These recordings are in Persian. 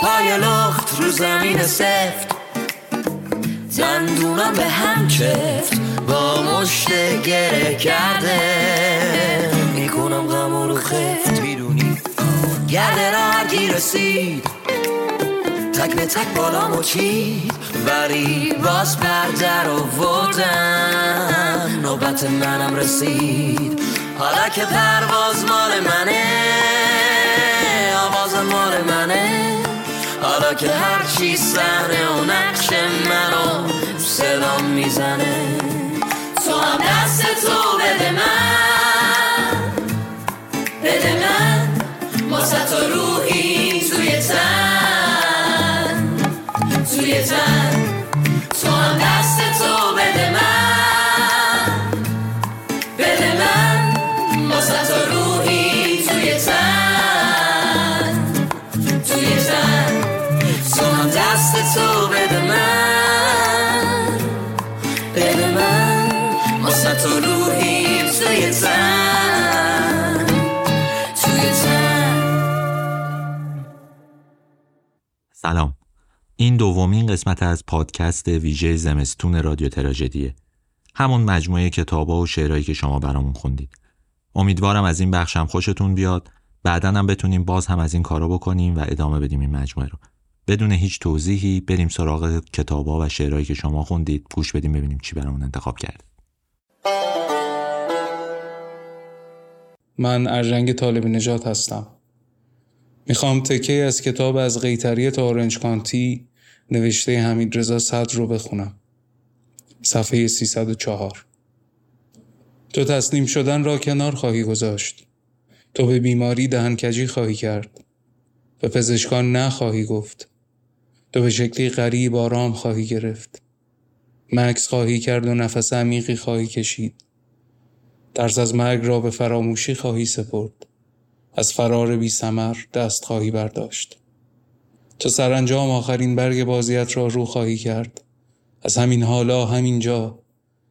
پای لخت رو زمین سفت. دندونم به هم چفت. با مشت گره کرده. می‌کنم غم رو خفت. می‌دونی؟ گرده را رسید. تک به تک بالا چید. ولی باز بر و ودم نوبت منم رسید. حالا که پرواز مال منه. آواز مال منه. حالا که هرچی سهنه و نقش منو صدام می‌زنه تو هم دست تو بده من. بده من ما تا روحی توی تن. توی تن. تو هم دست تو سلام. این دومین قسمت از پادکست ویژه زمستون رادیو تراژدیه. همون مجموعه کتابا و شعرهایی که شما برامون خوندید. امیدوارم از این بخشم خوشتون بیاد. بعدا هم بتونیم باز هم از این کارا بکنیم و ادامه بدیم این مجموعه رو. بدون هیچ توضیحی بریم سراغ کتابا و شعرهایی که شما خوندید. گوش بدیم ببینیم چی برامون انتخاب کرد من ارجنگ طالب نجات هستم. می‌خوام تکه از کتاب از قیتری تا اورنج کانتی نوشته حمید رضا صدر رو بخونم. صفحه 304 تو تسلیم شدن را کنار خواهی گذاشت. تو به بیماری دهنکجی خواهی کرد. به پزشکان نخواهی گفت. تو به شکلی غریب آرام خواهی گرفت. مکس خواهی کرد و نفس عمیقی خواهی کشید. ترس از مرگ را به فراموشی خواهی سپرد. از فرار بی سمر دست خواهی برداشت. تو سرانجام آخرین برگ بازیت را رو خواهی کرد. از همین حالا همین جا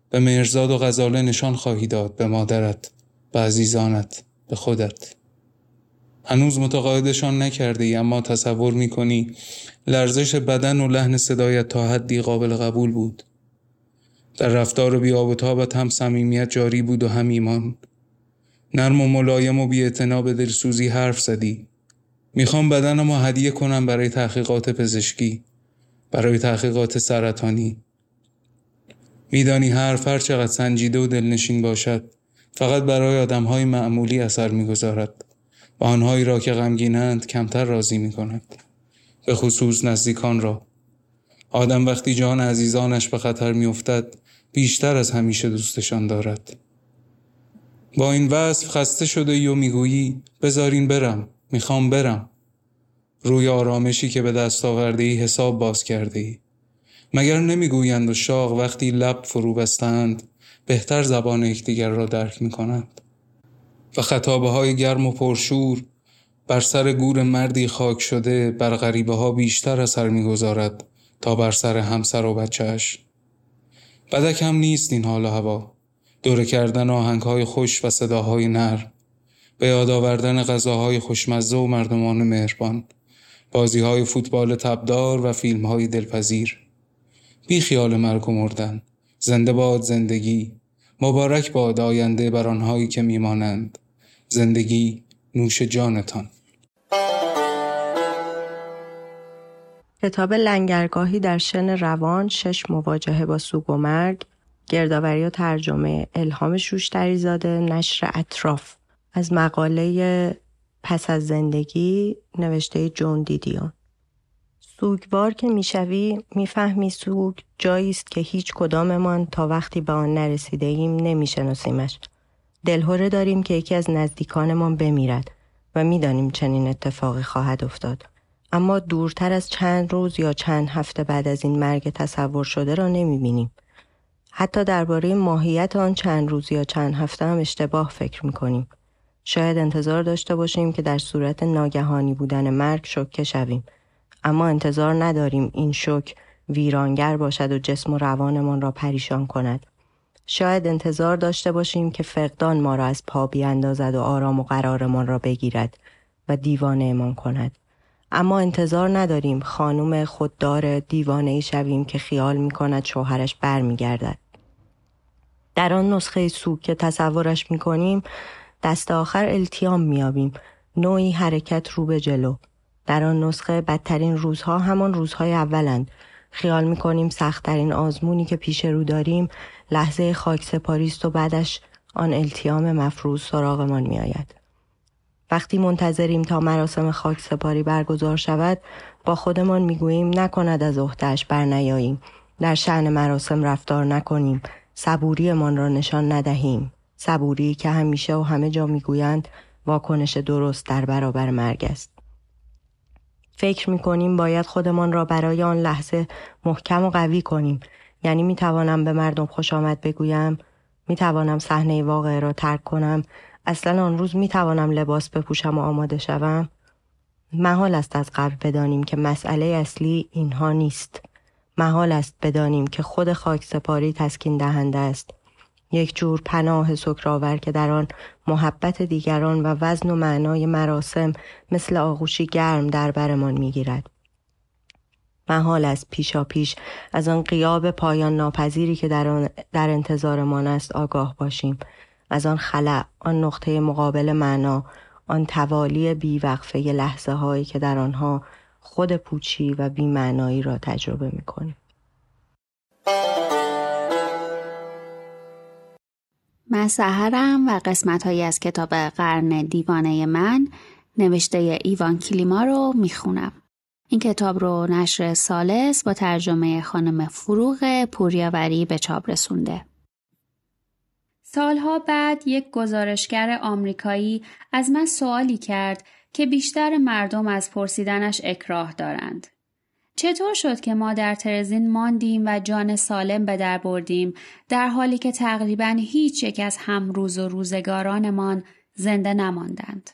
به مرزاد و غزاله نشان خواهی داد به مادرت به عزیزانت به خودت. هنوز متقاعدشان نکرده ای اما تصور می کنی لرزش بدن و لحن صدایت تا حدی قابل قبول بود. در رفتار بی و تابت هم صمیمیت جاری بود و هم ایمان. نرم و ملایم و بی به دلسوزی حرف زدی. می‌خوام بدنم رو هدیه کنم برای تحقیقات پزشکی برای تحقیقات سرطانی. میدانی حرف هر چقدر سنجیده و دلنشین باشد فقط برای آدم های معمولی اثر می‌گذارد. و آنهایی را که غمگینند کمتر راضی می کند. به خصوص نزدیکان را. آدم وقتی جان عزیزانش به خطر میافتد بیشتر از همیشه دوستشان دارد. با این وصف خسته شده ای و می‌گویی بذارین برم می‌خوام برم. روی آرامشی که به دست آورده ای حساب باز کرده ای مگر نمی‌گویند و شاق وقتی لب فرو بستند بهتر زبان یکدیگر را درک می کنند و خطابه های گرم و پرشور بر سر گور مردی خاک شده بر غریبه ها بیشتر اثر می‌گذارد تا بر سر همسر و بچهش بدک هم نیست این حال و هوا. دوره کردن آهنگ های خوش و صداهای نر به یاد آوردن غذاهای خوشمزه و مردمان مهربان. بازی های فوتبال تبدار و فیلم های دلپذیر. بی خیال مرگ و مردن. زنده باد زندگی. مبارک باد آینده بر آنهایی که میمانند. زندگی نوش جانتان. کتاب لنگرگاهی در شن روان شش مواجهه با سوگ و مرگ گردآوری و ترجمه الهام شوشتری زاده نشر اطراف. از مقاله پس از زندگی نوشته جون دیدیون سوگوار که می‌شوی می‌فهمی سوگ جایی است که هیچ کداممان تا وقتی به آن نرسیده ایم نمیشناسیمش. دلهوره داریم که یکی از نزدیکانمان بمیرد و می‌دانیم چنین اتفاقی خواهد افتاد. اما دورتر از چند روز یا چند هفته بعد از این مرگ تصور شده را نمی‌بینیم حتی درباره ماهیت آن چند روز یا چند هفته هم اشتباه فکر می‌کنیم شاید انتظار داشته باشیم که در صورت ناگهانی بودن مرگ شوکه شویم اما انتظار نداریم این شوک ویرانگر باشد و جسم و روانمان را پریشان کند. شاید انتظار داشته باشیم که فقدان ما را از پا بیاندازد و آرام و قرارمان را بگیرد و دیوانه امان کند. اما انتظار نداریم خانم خوددار دیوانه ای شویم که خیال می کند شوهرش برمیگردد. در آن نسخه سو که تصورش می کنیم دست آخر التیام میابیم نوعی حرکت رو به جلو. در آن نسخه بدترین روزها همان روزهای اولند. خیال می‌کنیم سختترین آزمونی که پیش رو داریم لحظه خاک سپاریست و بعدش آن التیام مفروض سراغمان میآید. وقتی منتظریم تا مراسم خاک سپاری برگزار شود با خودمان می‌گوییم نکند از عهدهاش برنیاییم. در شعن مراسم رفتار نکنیم. صبوریمان را نشان ندهیم. صبوری که همیشه و همه جا می‌گویند واکنش درست در برابر مرگ است. فکر می کنیم باید خودمان را برای آن لحظه محکم و قوی کنیم. یعنی می توانم به مردم خوش آمد بگویم می توانم صحنه واقعه را ترک کنم. اصلا آن روز می توانم لباس بپوشم و آماده شوم. محال است از قبل بدانیم که مسئله اصلی اینها نیست. محال است بدانیم که خود خاک سپاری تسکین دهنده است. یک جور پناه سکرآور که در آن محبت دیگران و وزن و معنای مراسم مثل آغوشی گرم در برمان می‌گیرد. محال است پیشا پیش از آن قیاب پایان ناپذیری که در, آن در انتظارمان است آگاه باشیم. از آن خلع آن نقطه مقابل معنا آن توالی بیوقفه لحظه هایی که در آنها خود پوچی و بیمعنایی را تجربه می کنیم. من سهرم و قسمت هایی از کتاب قرن دیوانه من نوشته ایوان کلیما رو می‌خونم. این کتاب رو نشر سالس با ترجمه خانم فروغ پوریاوری به چاپ رسونده. سالها بعد یک گزارشگر آمریکایی از من سوالی کرد که بیشتر مردم از پرسیدنش اکراه دارند. چطور شد که ما در ترزین ماندیم و جان سالم به در بردیم در حالی که تقریبا هیچ یک از همروز و روزگارانمان زنده نماندند؟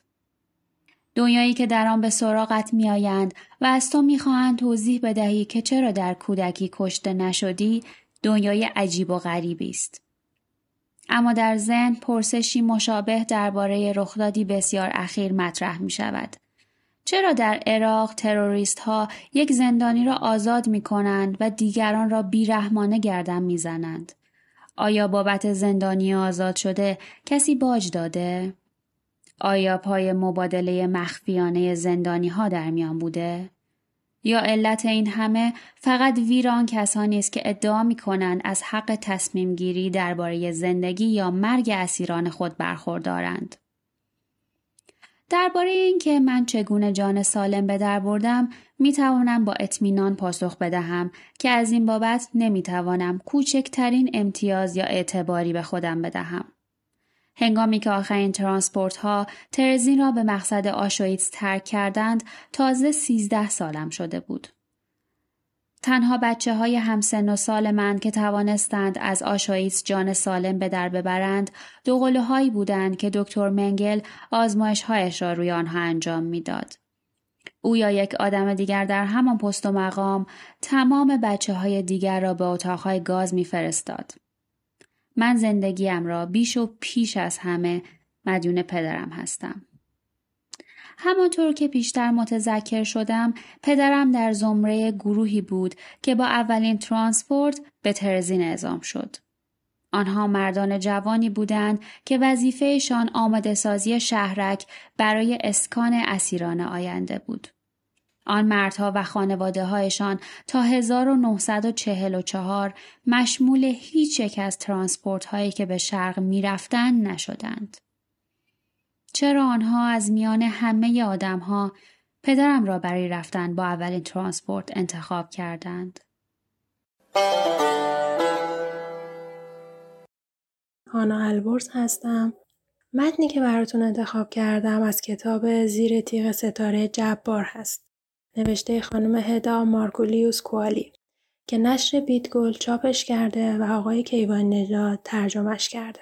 دنیایی که در آن به سراغت میآیند و از تو می‌خواهند توضیح بدهی که چرا در کودکی کشته نشدی دنیای عجیب و غریبی است. اما در ذهن پرسشی مشابه درباره رخدادی بسیار اخیر مطرح می شود. چرا در عراق تروریست ها یک زندانی را آزاد می کنند و دیگران را بیرحمانه گردن می زنند؟ آیا بابت زندانی آزاد شده کسی باج داده؟ آیا پای مبادله مخفیانه زندانی ها در میان بوده؟ یا علت این همه فقط ویران کسانی است که ادعا می کنند از حق تصمیم گیری درباره زندگی یا مرگ اسیران خود برخوردارند؟ درباره اینکه من چگونه جان سالم به در بردم می توانم با اطمینان پاسخ بدهم که از این بابت نمی توانم کوچکترین امتیاز یا اعتباری به خودم بدهم. هنگامی که آخرین ترانسپورت ها ترزین را به مقصد آشویتس ترک کردند تازه سیزده سالم شده بود. تنها بچه های همسن و سال من که توانستند از آشاییس جان سالم به در ببرند دو هایی بودند که دکتر منگل آزمایش هایش را روی آنها انجام می‌داد. او یا یک آدم دیگر در همان پست و مقام تمام بچه های دیگر را به اتاقهای گاز میفرستاد. من زندگیم را بیش و پیش از همه مدیون پدرم هستم. همانطور که پیشتر متذکر شدم پدرم در زمره گروهی بود که با اولین ترانسپورت به ترزین اعزام شد. آنها مردان جوانی بودند که وظیفهشان آماده سازی شهرک برای اسکان اسیران آینده بود. آن مردها و خانواده هایشان تا 1944 مشمول هیچ یک از ترانسپورت هایی که به شرق می نشدند. چرا آنها از میان همه آدمها پدرم را برای رفتن با اولین ترانسپورت انتخاب کردند؟ آنا البرز هستم. متنی که براتون انتخاب کردم از کتاب زیر تیغ ستاره جبار هست. نوشته خانم هدا مارکولیوس کوالی که نشر بیتگل چاپش کرده و آقای کیوان نژاد ترجمهش کرده.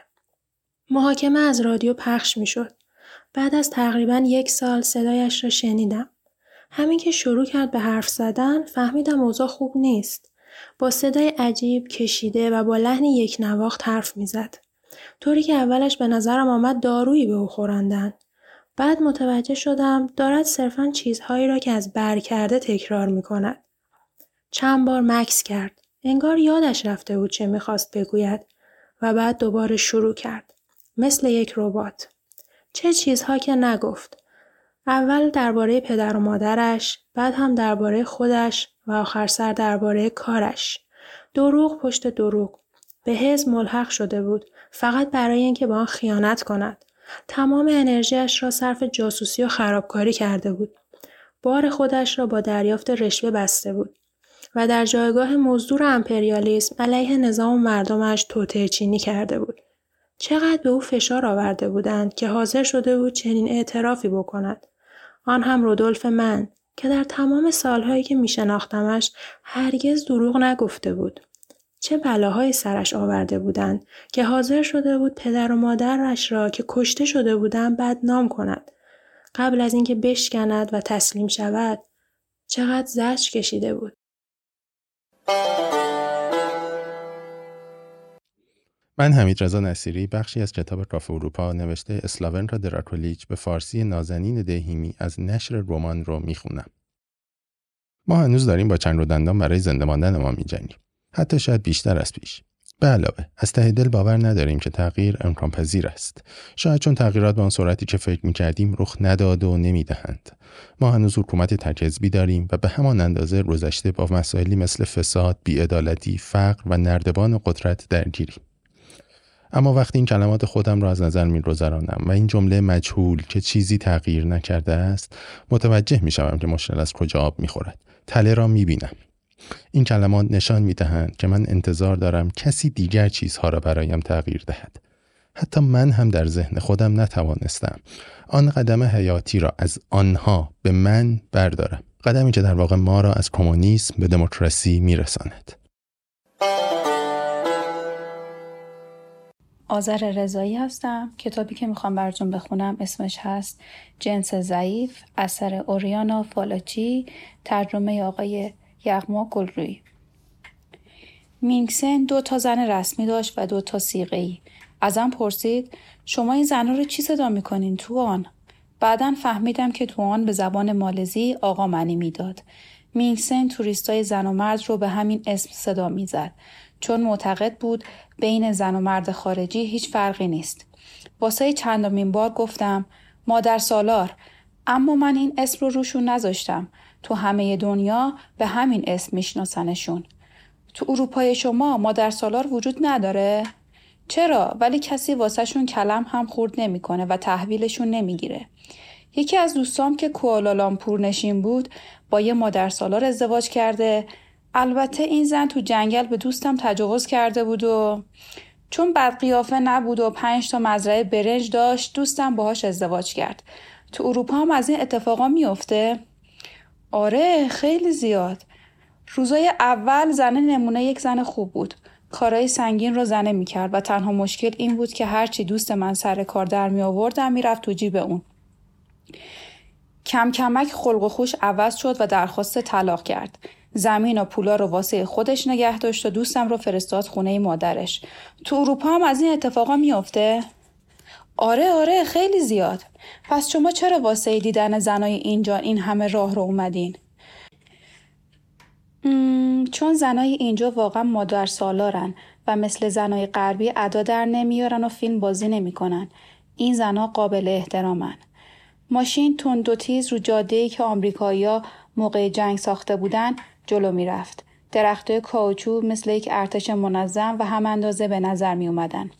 محاکمه از رادیو پخش می شد. بعد از تقریبا یک سال صدایش را شنیدم. همین که شروع کرد به حرف زدن فهمیدم اوضاع خوب نیست. با صدای عجیب کشیده و با لحن یک نواخت حرف می‌زد. طوری که اولش به نظرم آمد دارویی به او خورندن. بعد متوجه شدم دارد صرفا چیزهایی را که از بر کرده تکرار می کند. چند بار مکس کرد. انگار یادش رفته بود چه می‌خواست بگوید و بعد دوباره شروع کرد. مثل یک ربات. چه چیزها که نگفت. اول درباره پدر و مادرش، بعد هم درباره خودش و آخر سر درباره کارش. دروغ پشت دروغ. به حزب ملحق شده بود فقط برای اینکه با آن خیانت کند. تمام انرژیش را صرف جاسوسی و خرابکاری کرده بود. بار خودش را با دریافت رشوه بسته بود. و در جایگاه مزدور امپریالیسم علیه نظام و مردمش توطعه چینی کرده بود. چقدر به او فشار آورده بودند که حاضر شده بود چنین اعترافی بکند. آن هم رودولف من که در تمام سالهایی که می شناختمش هرگز دروغ نگفته بود. چه بلاهایی سرش آورده بودند که حاضر شده بود پدر و مادرش را که کشته شده بودند بدنام کند. قبل از اینکه بشکند و تسلیم شود چقدر زجر کشیده بود. من حمید رضا نصیری بخشی از کتاب راف اروپا نوشته اسلاون را دراکولیچ به فارسی نازنین دهیمی از نشر رمان رو می‌خونم. ما هنوز داریم با چند رو دندان برای زنده ماندن ما میجنگیم. حتی شاید بیشتر از پیش. به علاوه از ته دل باور نداریم که تغییر امکان پذیر است شاید چون تغییرات به آن سرعتی که فکر می‌کردیم رخ نداد و نمی‌دهند ما هنوز حکومت تکذبی داریم و به همان اندازه گذشته با مسائلی مثل فساد بیعدالتی فقر و نردبان و قدرت درگیریم اما وقتی این کلمات خودم را از نظر می و این جمله مجهول که چیزی تغییر نکرده است متوجه می شوم که مشکل از کجا آب می خورد. تله را می بینم. این کلمات نشان می دهند که من انتظار دارم کسی دیگر چیزها را برایم تغییر دهد. حتی من هم در ذهن خودم نتوانستم آن قدم حیاتی را از آنها به من بردارم. قدمی که در واقع ما را از کمونیسم به دموکراسی میرساند. آذر رضایی هستم کتابی که می‌خوام براتون بخونم اسمش هست جنس ضعیف اثر اوریانا فالاچی ترجمه آقای یغما گلروی مینکسن دو تا زن رسمی داشت و دو تا سیغه ای. ازم پرسید شما این زنها رو چی صدا می‌کنین تو آن؟ بعدا فهمیدم که تو آن به زبان مالزی آقا منی می‌داد. مینکسن توریستای زن و مرد رو به همین اسم صدا می‌زد چون معتقد بود بین زن و مرد خارجی هیچ فرقی نیست. واسه چندمین بار گفتم مادر سالار اما من این اسم رو روشون نذاشتم. تو همه دنیا به همین اسم میشناسنشون. تو اروپای شما مادر سالار وجود نداره؟ چرا؟ ولی کسی واسهشون کلم هم خورد نمی‌کنه و تحویلشون نمی‌گیره. یکی از دوستام که کوالالامپور نشین بود با یه مادر سالار ازدواج کرده البته این زن تو جنگل به دوستم تجاوز کرده بود و چون بد قیافه نبود و پنج تا مزرعه برنج داشت دوستم باهاش ازدواج کرد تو اروپا هم از این اتفاقا میفته آره خیلی زیاد. روزای اول زنه نمونه یک زن خوب بود. کارهای سنگین رو زنه می‌کرد و تنها مشکل این بود که هرچی دوست من سر کار در می آوردم می‌رفت تو جیب اون. کم کمک خلق و خوش عوض شد و درخواست طلاق کرد. زمین و پولا رو واسه خودش نگه داشت و دوستم رو فرستاد خونه مادرش. تو اروپا هم از این اتفاقا میافته؟ آره آره خیلی زیاد پس شما چرا واسه دیدن زنای اینجا این همه راه رو اومدین چون زنای اینجا واقعا مادر سالارن و مثل زنای غربی ادا در نمیارن و فیلم بازی نمی‌کنن این زنها قابل احترامن ماشین تند و تیز رو جاده که آمریکایی‌ها موقع جنگ ساخته بودن جلو می‌رفت. درختای کاوچو مثل یک ارتش منظم و هم اندازه به نظر می اومدن.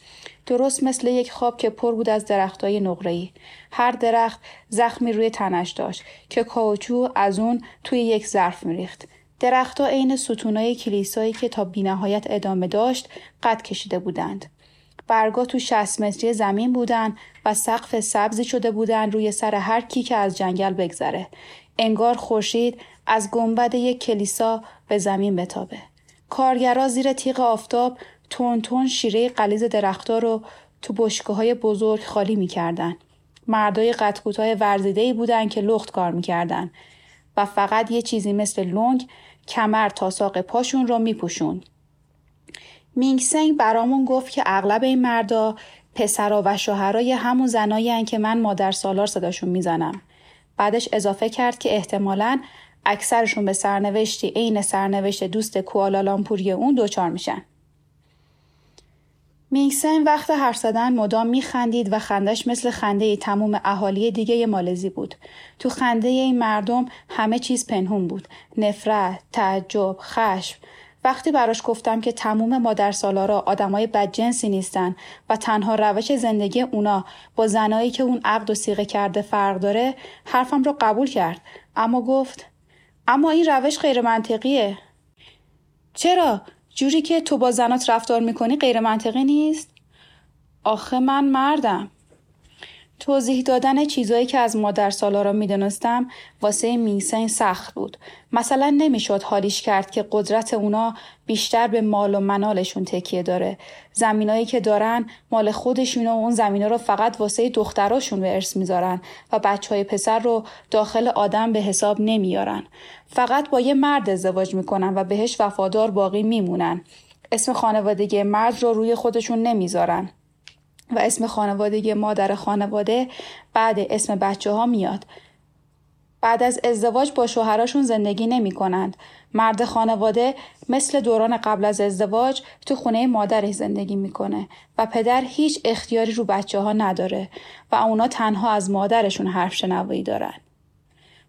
درست مثل یک خواب که پر بود از درختای نقره‌ای. هر درخت زخمی روی تنش داشت که کاوچو از اون توی یک ظرف میریخت. درختها عین ستونای کلیسایی که تا بینهایت ادامه داشت قد کشیده بودند. برگا تو 60 متری زمین بودن و سقف سبزی شده بودن روی سر هر کی که از جنگل بگذره. انگار خورشید از گنبد یک کلیسا به زمین بتابه. کارگرا زیر تیغ آفتاب تون تون شیره قلیز درختها رو تو بشکه های بزرگ خالی می‌کردن. مردای قطکوتای ورزیده بودن که لخت کار می‌کردن و فقط یه چیزی مثل لنگ کمر تا ساق پاشون رو میپوشون. مینگسنگ برامون گفت که اغلب این مردا پسرا و شوهرای همون زنایی که من مادر سالار صداشون می‌زنم. بعدش اضافه کرد که احتمالاً اکثرشون به سرنوشتی عین سرنوشت دوست کوالالامپوری اون دوچار میشن. مینگسن وقت حرف زدن مدام میخندید و خندش مثل خنده تموم اهالی دیگه مالزی بود. تو خنده این مردم همه چیز پنهون بود. نفرت، تعجب، خشم. وقتی براش گفتم که تموم مادر سالارا آدمای بدجنسی نیستن و تنها روش زندگی اونا با زنایی که اون عقد و سیغه کرده فرق داره حرفم رو قبول کرد اما گفت اما این روش غیر منطقیه چرا جوری که تو با زنات رفتار می‌کنی غیر منطقی نیست؟ آخه من مردم. توضیح دادن چیزایی که از مادر سالارا می‌دونستم واسه میسین سخت بود. مثلا نمی‌شد حالیش کرد که قدرت اونا بیشتر به مال و منالشون تکیه داره. زمینایی که دارن مال خودشون و اون زمینا رو فقط واسه دختراشون به ارث می‌ذارن و بچه های پسر رو داخل آدم به حساب نمیارن. فقط با یه مرد ازدواج می‌کنن و بهش وفادار باقی میمونن. اسم خانوادگی مرد رو روی خودشون نمی‌ذارن. و اسم خانوادگی مادر خانواده بعد اسم بچه ها میاد. بعد از ازدواج با شوهراشون زندگی نمی کنند. مرد خانواده مثل دوران قبل از ازدواج تو خونه مادرش زندگی می‌کنه و پدر هیچ اختیاری رو بچه ها نداره و اونا تنها از مادرشون حرف شنوایی دارن.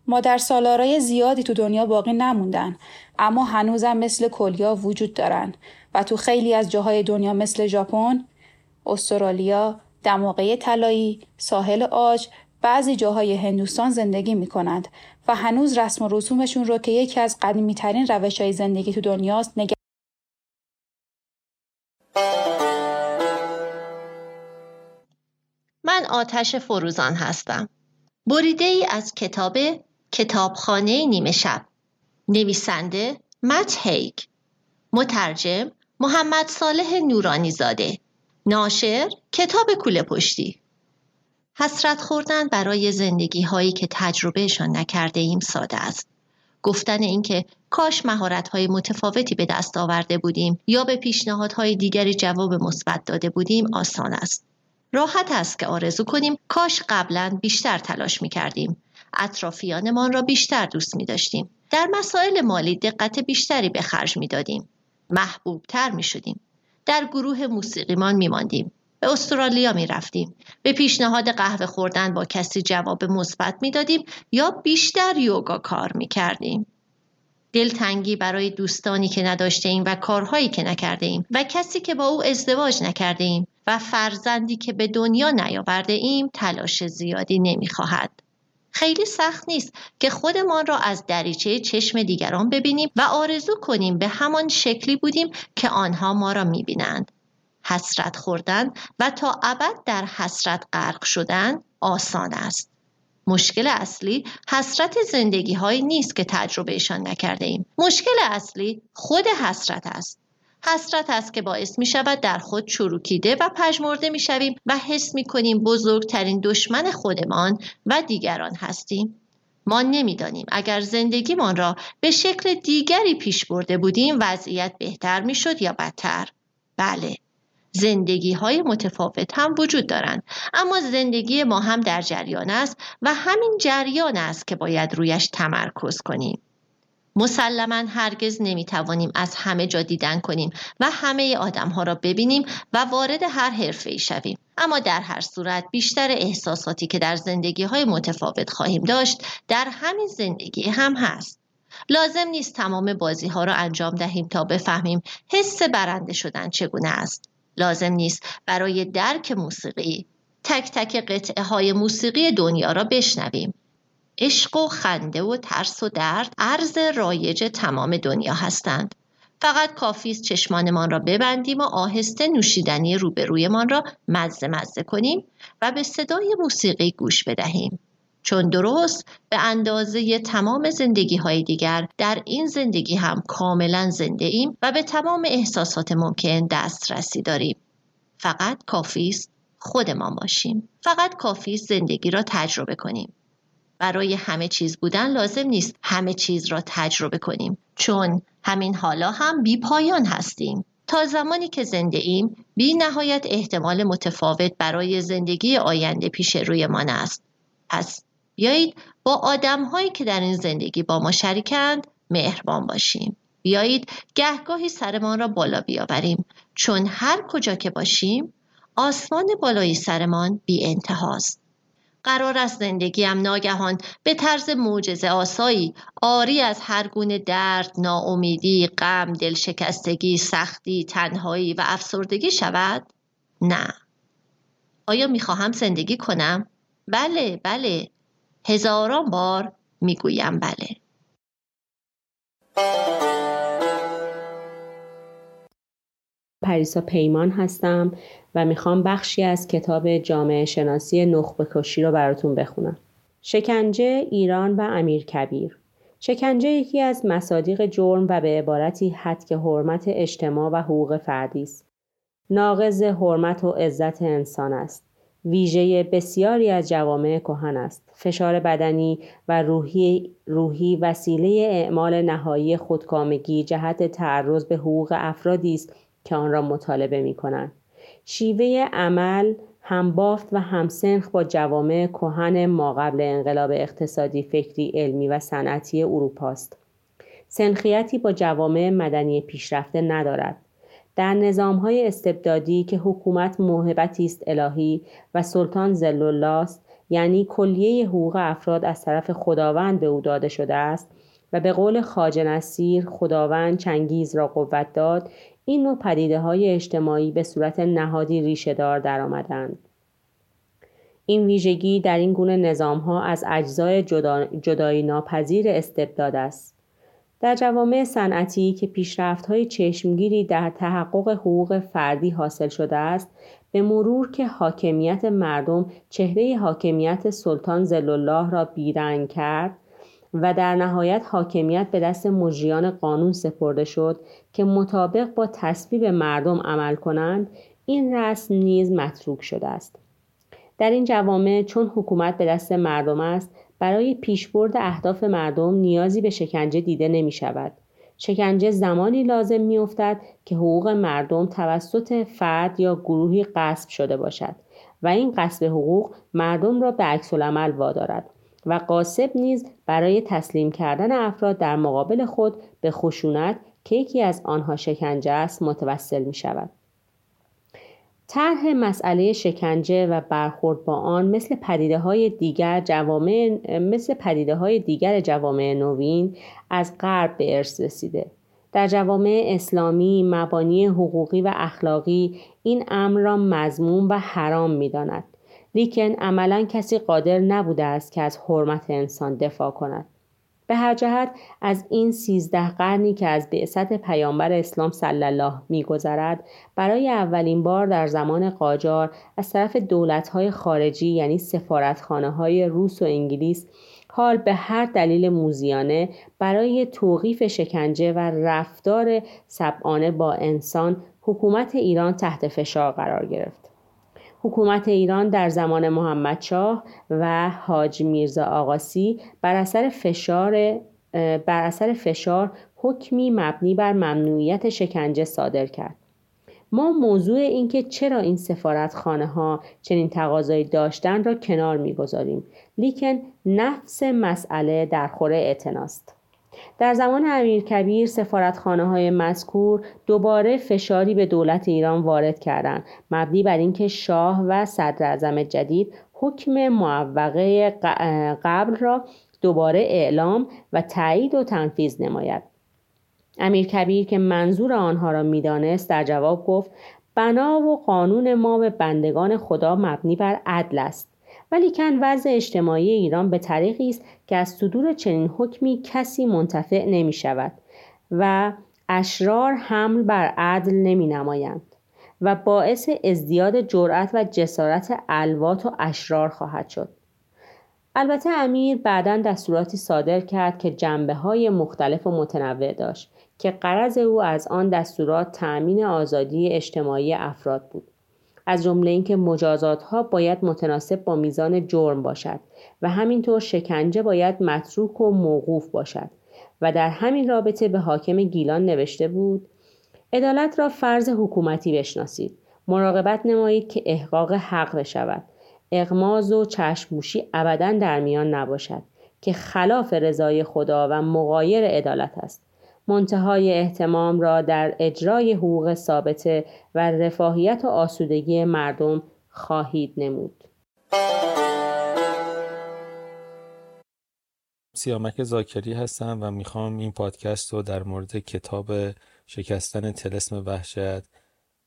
مادر سالارای زیادی تو دنیا باقی نموندن اما هنوزم مثل کلیا وجود دارن و تو خیلی از جاهای دنیا مثل ژاپن استرالیا، دماغه طلایی، ساحل آج، بعضی جاهای هندوستان زندگی می کنند و هنوز رسم و رسومشون رو که یکی از قدیمی ترین روش های زندگی تو دنیاست نگه من آتش فروزان هستم. بریده ای از کتاب کتابخانه نیمه شب. نویسنده مت هیک مترجم محمد صالح نورانی زاده ناشر کتاب کوله پشتی حسرت خوردن برای زندگی هایی که تجربهشان نکرده ایم ساده است. گفتن اینکه کاش مهارت های متفاوتی به دست آورده بودیم یا به پیشنهادهای دیگری جواب مثبت داده بودیم آسان است. راحت است که آرزو کنیم کاش قبلا بیشتر تلاش می کردیم. اطرافیانمان را بیشتر دوست می داشتیم. در مسائل مالی دقت بیشتری به خرج می دادیم. محبوب تر می شدیم. در گروه موسیقیمان میماندیم به استرالیا می رفتیم. به پیشنهاد قهوه خوردن با کسی جواب مثبت می دادیم یا بیشتر یوگا کار می کردیم. دلتنگی برای دوستانی که نداشته ایم و کارهایی که نکرده ایم و کسی که با او ازدواج نکرده ایم و فرزندی که به دنیا نیاورده ایم تلاش زیادی نمی خواهد. خیلی سخت نیست که خودمان را از دریچه چشم دیگران ببینیم و آرزو کنیم به همان شکلی بودیم که آنها ما را می‌بینند. حسرت خوردن و تا ابد در حسرت غرق شدن آسان است. مشکل اصلی حسرت زندگی هایی نیست که تجربهشان نکرده ایم. مشکل اصلی خود حسرت است. حسرت است که باعث می شود در خود چروکیده و پژمرده می شویم و حس می کنیم بزرگترین دشمن خودمان و دیگران هستیم. ما نمی‌دانیم اگر زندگیمان را به شکل دیگری پیش برده بودیم وضعیت بهتر می شد یا بدتر. بله. زندگی های متفاوت هم وجود دارند اما زندگی ما هم در جریان است و همین جریان است که باید رویش تمرکز کنیم. مسلما هرگز نمی‌توانیم از همه جا دیدن کنیم و همه آدم ها را ببینیم و وارد هر حرفه ای شویم. اما در هر صورت بیشتر احساساتی که در زندگی های متفاوت خواهیم داشت در همین زندگی هم هست. لازم نیست تمام بازی ها را انجام دهیم تا بفهمیم حس برنده شدن چگونه است. لازم نیست برای درک موسیقی تک تک قطعه های موسیقی دنیا را بشنویم. عشق و خنده و ترس و درد عرض رایج تمام دنیا هستند. فقط کافی است چشمانمان را ببندیم و آهسته نوشیدنی روبرویمان را مزه مزه کنیم و به صدای موسیقی گوش بدهیم. چون درست به اندازه تمام زندگی های دیگر در این زندگی هم کاملا زنده ایم و به تمام احساسات ممکن دسترسی داریم. فقط کافی است خودمان باشیم. فقط کافی است زندگی را تجربه کنیم. برای همه چیز بودن لازم نیست همه چیز را تجربه کنیم. چون همین حالا هم بی پایان هستیم. تا زمانی که زنده ایم بی نهایت احتمال متفاوت برای زندگی آینده پیش رویمان است. پس بیایید با آدم هایی که در این زندگی با ما شریکند مهربان باشیم. بیایید گهگاهی سرمان را بالا بیاوریم. چون هر کجا که باشیم آسمان بالای سرمان بی انتهاست. قرار است زندگیم ناگهان به طرز معجزه آسایی آری از هر گونه درد، ناامیدی، غم، دلشکستگی، سختی، تنهایی و افسردگی شود؟ نه. آیا می‌خواهم زندگی کنم؟ بله، بله. هزاران بار می‌گویم بله. پریسا پیمان هستم و می‌خوام بخشی از کتاب جامعه شناسی نخبه کشی رو براتون بخونم. شکنجه ایران و امیر کبیر شکنجه یکی از مصادیق جرم و به عبارتی حد که حرمت اجتماع و حقوق فردی است. ناقض حرمت و عزت انسان است. ویژه بسیاری از جوامع کهن است. فشار بدنی و روحی, روحی وسیله اعمال نهایی خودکامگی جهت تعرض به حقوق افرادی است که آن را مطالبه می کنند. شیوه عمل بافت و همسنخ با جوامع کهن ما قبل انقلاب اقتصادی فکری علمی و صنعتی اروپا است. سنخیتی با جوامع مدنی پیشرفته ندارد. در نظام های استبدادی که حکومت موهبتی است الهی و سلطان زل است یعنی کلیه حقوق افراد از طرف خداوند به او داده شده است و به قول خاجه نصیر خداوند چنگیز را قوت داد این نوع پدیده های اجتماعی به صورت نهادی ریشه دار درآمدند. این ویژگی در این گونه نظام ها از اجزای جدا، جدایی ناپذیر استبداد است. در جوامع صنعتی که پیشرفت های چشمگیری در تحقق حقوق فردی حاصل شده است به مرور که حاکمیت مردم چهره حاکمیت سلطان زلالله را بیرنگ کرد و در نهایت حاکمیت به دست مجریان قانون سپرده شد که مطابق با تصویب مردم عمل کنند این رسم نیز متروک شده است در این جوامع چون حکومت به دست مردم است برای پیشبرد اهداف مردم نیازی به شکنجه دیده نمی شود. شکنجه زمانی لازم می افتد که حقوق مردم توسط فرد یا گروهی غصب شده باشد و این قصب حقوق مردم را به عکس العمل وادارد و قاسب نیز برای تسلیم کردن افراد در مقابل خود به خشونت که یکی از آنها شکنجه است متوسل می شود. طرح مسئله شکنجه و برخورد با آن مثل پدیده های دیگر جوامع مثل پدیده های دیگر جوامع نوین از غرب به ارث رسیده در جوامع اسلامی مبانی حقوقی و اخلاقی این امر را مضموم و حرام می داند. لیکن عملا کسی قادر نبوده است که از حرمت انسان دفاع کند به هر جهت از این سیزده قرنی که از بعثت پیامبر اسلام صلی الله میگذرد برای اولین بار در زمان قاجار از طرف دولتهای خارجی یعنی سفارتخانه های روس و انگلیس حال به هر دلیل موزیانه برای توقیف شکنجه و رفتار سبعانه با انسان حکومت ایران تحت فشار قرار گرفت. حکومت ایران در زمان محمد شاه و حاج میرزا آقاسی بر اثر فشار بر اثر فشار حکمی مبنی بر ممنوعیت شکنجه صادر کرد. ما موضوع اینکه چرا این سفارت خانه ها چنین تقاضایی داشتن را کنار می‌گذاریم لیکن نفس مسئله در خوره اعتناست. در زمان امیرکبیر سفارتخانه های مذکور دوباره فشاری به دولت ایران وارد کردند مبنی بر اینکه شاه و صدر جدید حکم معوقه قبل را دوباره اعلام و تایید و تنفیذ نماید. امیر کبیر که منظور آنها را می‌دانست در جواب گفت بنا و قانون ما به بندگان خدا مبنی بر عدل است. ولیکن وضع اجتماعی ایران به طریقی است که از صدور چنین حکمی کسی منتفع نمی شود و اشرار حمل بر عدل نمی نمایند و باعث ازدیاد جرأت و جسارت الوات و اشرار خواهد شد. البته امیر بعدا دستوراتی صادر کرد که جنبه های مختلف و متنوع داشت که قرض او از آن دستورات تأمین آزادی اجتماعی افراد بود. از جمله اینکه مجازات ها باید متناسب با میزان جرم باشد و همینطور شکنجه باید متروک و موقوف باشد. و در همین رابطه به حاکم گیلان نوشته بود عدالت را فرض حکومتی بشناسید. مراقبت نمایید که احقاق حق بشود. اغماز و چشموشی ابدا در میان نباشد که خلاف رضای خدا و مقایر عدالت است. منتهای احتمام را در اجرای حقوق ثابته و رفاهیت و آسودگی مردم خواهید نمود. سیامک زاکری هستم و می‌خوام این پادکست رو در مورد کتاب شکستن تلسم وحشت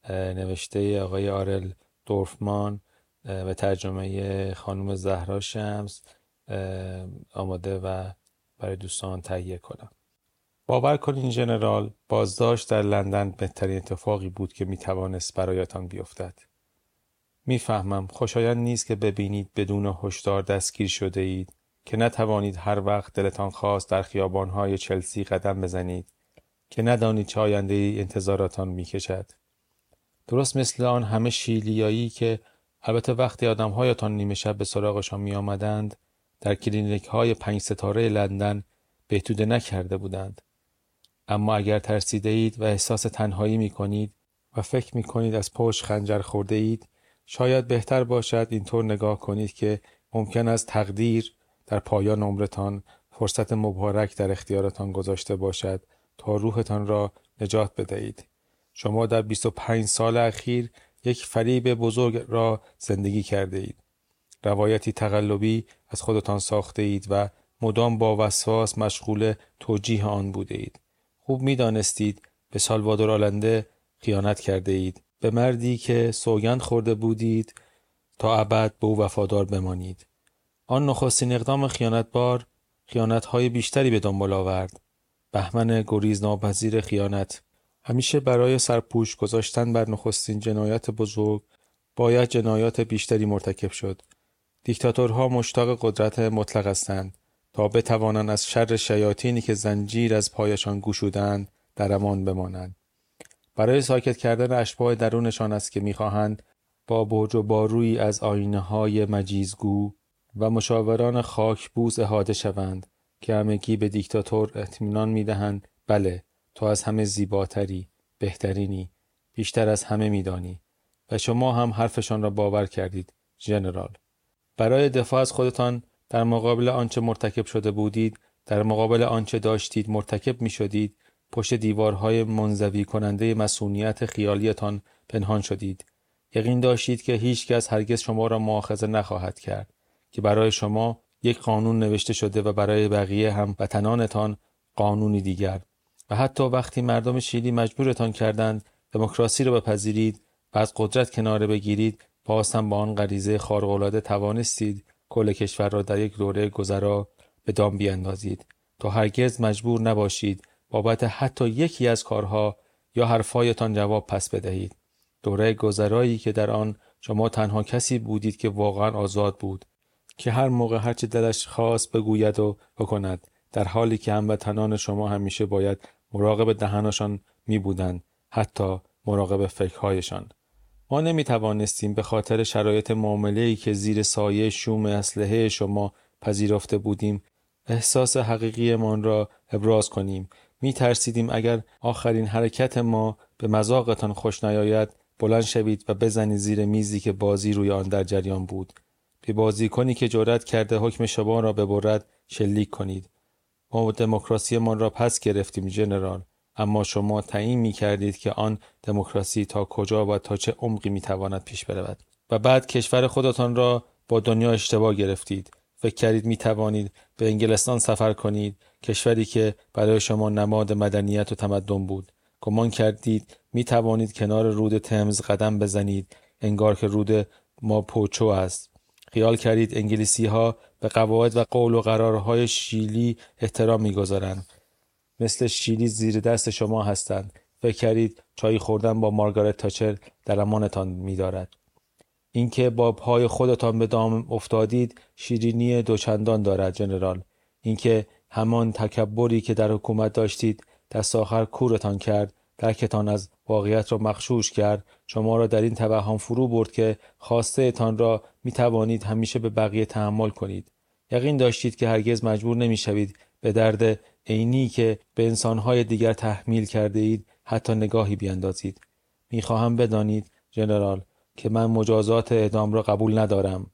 نوشته آقای آرل دورفمان و ترجمه خانم زهرا شمس آماده و برای دوستان تهیه کنم. باور کنین ژنرال بازداشت در لندن بهترین اتفاقی بود که می‌توانست برایتان بیفتد می‌فهمم خوشایند نیست که ببینید بدون هشدار دستگیر شده اید که نتوانید هر وقت دلتان خواست در خیابانهای چلسی قدم بزنید که ندانید چه آینده ای انتظاراتان می‌کشد درست مثل آن همه شیلیایی که البته وقتی آدمهایتان نیمه شب به سراغشان می آمدند در کلینیک های پنج ستاره لندن بهتوده نکرده بودند. اما اگر ترسیده اید و احساس تنهایی می کنید و فکر می کنید از پشت خنجر خورده اید شاید بهتر باشد اینطور نگاه کنید که ممکن است تقدیر در پایان عمرتان فرصت مبارک در اختیارتان گذاشته باشد تا روحتان را نجات بدهید. شما در 25 سال اخیر یک فریب بزرگ را زندگی کرده اید. روایتی تقلبی از خودتان ساخته اید و مدام با وسواس مشغول توجیه آن بوده اید. خوب می دانستید به سالوادور آلنده خیانت کرده اید. به مردی که سوگند خورده بودید تا ابد به او وفادار بمانید. آن نخستین اقدام خیانتبار خیانتهای بیشتری به دنبال آورد. بهمن گریز ناپذیر خیانت همیشه برای سرپوش گذاشتن بر نخستین جنایت بزرگ باید جنایات بیشتری مرتکب شد. دیکتاتورها مشتاق قدرت مطلق هستند تا بتوانند از شر شیاطینی که زنجیر از پایشان گشودند در امان بمانند. برای ساکت کردن اشباه درونشان است که می‌خواهند با برج و باروی از آینه های مجیزگو و مشاوران خاکبوس احاطه شوند که همگی به دیکتاتور اطمینان می‌دهند بله تو از همه زیباتری بهترینی بیشتر از همه میدانی و شما هم حرفشان را باور کردید ژنرال برای دفاع از خودتان در مقابل آنچه مرتکب شده بودید در مقابل آنچه داشتید مرتکب می شدید پشت دیوارهای منزوی کننده مسئولیت خیالیتان پنهان شدید. یقین داشتید که هیچ کس هرگز شما را مؤاخذه نخواهد کرد که برای شما یک قانون نوشته شده و برای بقیه هم وطنانتان قانونی دیگر. و حتی وقتی مردم شیلی مجبورتان کردند دموکراسی را بپذیرید و از قدرت کناره بگیرید باز هم با آن غریزه خارق‌العاده توانستید کل کشور را در یک دوره گذرا به دام بیاندازید تا هرگز مجبور نباشید بابت حتی یکی از کارها یا حرفهایتان جواب پس بدهید. دوره گذرایی که در آن شما تنها کسی بودید که واقعا آزاد بود که هر موقع هرچه دلش خواست بگوید و بکند در حالی که هموطنان شما همیشه باید مراقب دهنشان می بودند حتی مراقب فکرهایشان. ما نمی توانستیم به خاطر شرایط معامله که زیر سایه شوم اسلحه شما پذیرفته بودیم احساس حقیقیمان را ابراز کنیم. می ترسیدیم اگر آخرین حرکت ما به مذاقتان خوش نیاید بلند شوید و بزنید زیر میزی که بازی روی آن در جریان بود. به بازیکنی که جرأت کرده حکم شما را ببرد شلیک کنید. ما دموکراسیمان را پس گرفتیم ژنرال اما شما تعیین می کردید که آن دموکراسی تا کجا و تا چه عمقی می تواند پیش برود. و بعد کشور خودتان را با دنیا اشتباه گرفتید. فکر کردید می توانید به انگلستان سفر کنید کشوری که برای شما نماد مدنیت و تمدن بود. گمان کردید می توانید کنار رود تمز قدم بزنید انگار که رود ما پوچو است. خیال کردید انگلیسی ها به قواعد و قول و قرارهای شیلی احترام می‌گذارند. مثل شیلی زیر دست شما هستند. فکر کردید چای خوردن با مارگارت تاچر در امانتان میدارد. اینکه با پای خودتان به دام افتادید شیرینی دوچندان دارد جنرال. اینکه همان تکبری که در حکومت داشتید دست آخر کورتان کرد درکتان از واقعیت را مخشوش کرد. شما را در این توهم فرو برد که خواسته تان را می توانید همیشه به بقیه تحمل کنید. یقین داشتید که هرگز مجبور نمی شوید به درد عینی که به انسانهای دیگر تحمیل کرده اید حتی نگاهی بیاندازید. می‌خواهم بدانید جنرال که من مجازات اعدام را قبول ندارم.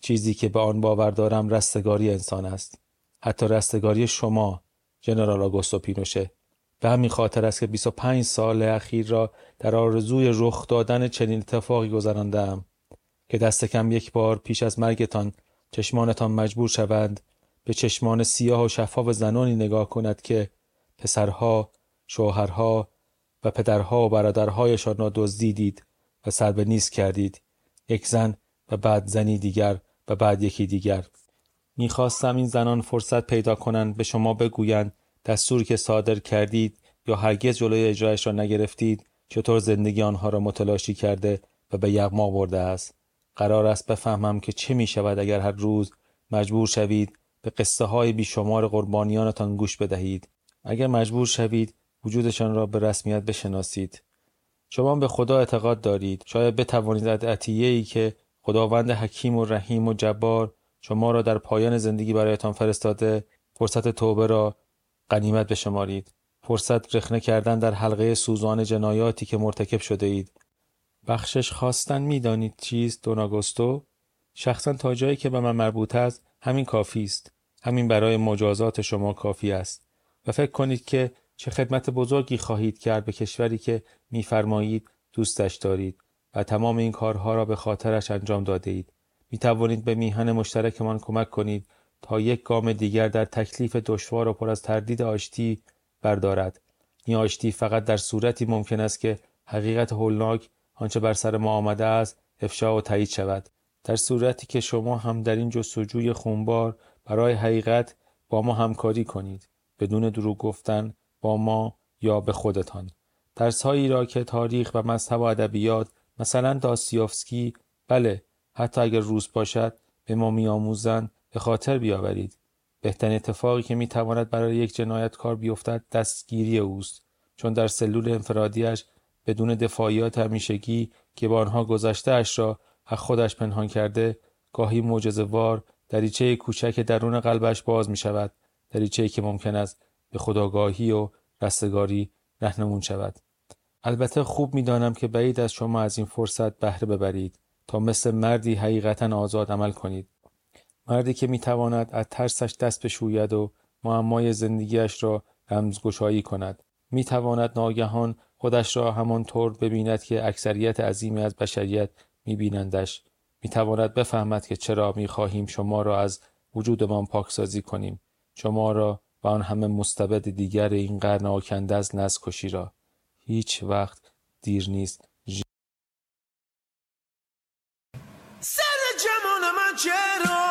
چیزی که به آن باور دارم رستگاری انسان است. حتی رستگاری شما جنرال آگوستو پینوشه. به همین خاطر است که 25 سال اخیر را در آرزوی رخ دادن چنین اتفاقی گذراندم که دست کم یک بار پیش از مرگتان چشمانتان مجبور شوند به چشمان سیاه و شفاف زنانی نگاه کند که پسرها، شوهرها و پدرها و برادرهایشان را دزدیدید و سر به نیست کردید. یک زن و بعد زنی دیگر و بعد یکی دیگر. می‌خواستم این زنان فرصت پیدا کنند به شما بگویند دستوری که صادر کردید یا هرگز جلوی اجرایش را نگرفتید چطور زندگی آنها را متلاشی کرده و به یغما برده است. قرار است بفهمم که چه می شود اگر هر روز مجبور شوید به قصه های بیشمار قربانیانتان گوش بدهید. اگر مجبور شوید وجودشان را به رسمیت بشناسید. شما به خدا اعتقاد دارید. شاید بتوانید از ای که خداوند حکیم و رحیم و جبار شما را در پایان زندگی برایتان فرستاده فرصت توبه را غنیمت بشمارید. فرصت رخنه کردن در حلقه سوزان جنایاتی که مرتکب شده اید. بخشش خواستن می‌دانید چیست دوناگوستو شخصا تا جایی که به من مربوط است همین کافی است. همین برای مجازات شما کافی است و فکر کنید که چه خدمت بزرگی خواهید کرد به کشوری که میفرمایید دوستش دارید و تمام این کارها را به خاطرش انجام داده اید. می توانید به میهن مشترکمان کمک کنید تا یک گام دیگر در تکلیف دشوار و پر از تردید آشتی بردارد. این آشتی فقط در صورتی ممکن است که حقیقت هولناک آنچه بر سر ما آمده است افشا و تایید شود. در صورتی که شما هم در این جستجوی خونبار برای حقیقت با ما همکاری کنید. بدون دروغ گفتن با ما یا به خودتان. درسهایی را که تاریخ و مذهب و ادبیات مثلا داستیوفسکی بله حتی اگر روز باشد به ما میآموزند به خاطر بیاورید. بهترین اتفاقی که می‌تواند برای یک جنایتکار بیفتد دستگیری اوست. چون در سلول انفرادیش بدون دفاعیات همیشگی که با آنها گذشته اش را از خودش پنهان کرده گاهی معجزه‌وار دریچه کوچک درون قلبش باز می شود دریچه که ممکن است به خداگاهی و رستگاری رهنمون شود. البته خوب می‌دانم که بعید از شما از این فرصت بهره ببرید تا مثل مردی حقیقتا آزاد عمل کنید. مردی که می‌تواند از ترسش دست بشوید و معمای زندگیش را رمزگشایی کند. می‌تواند ناگهان خودش را همانطور ببیند که اکثریت عظیمی از بشریت میبینندش. می‌تواند بفهمد که چرا می‌خواهیم شما را از وجودمان پاکسازی کنیم. شما را و آن همه مستبد دیگر این قرن آکنده از نزکشی را. هیچ وقت دیر نیست. سر جمال من چرا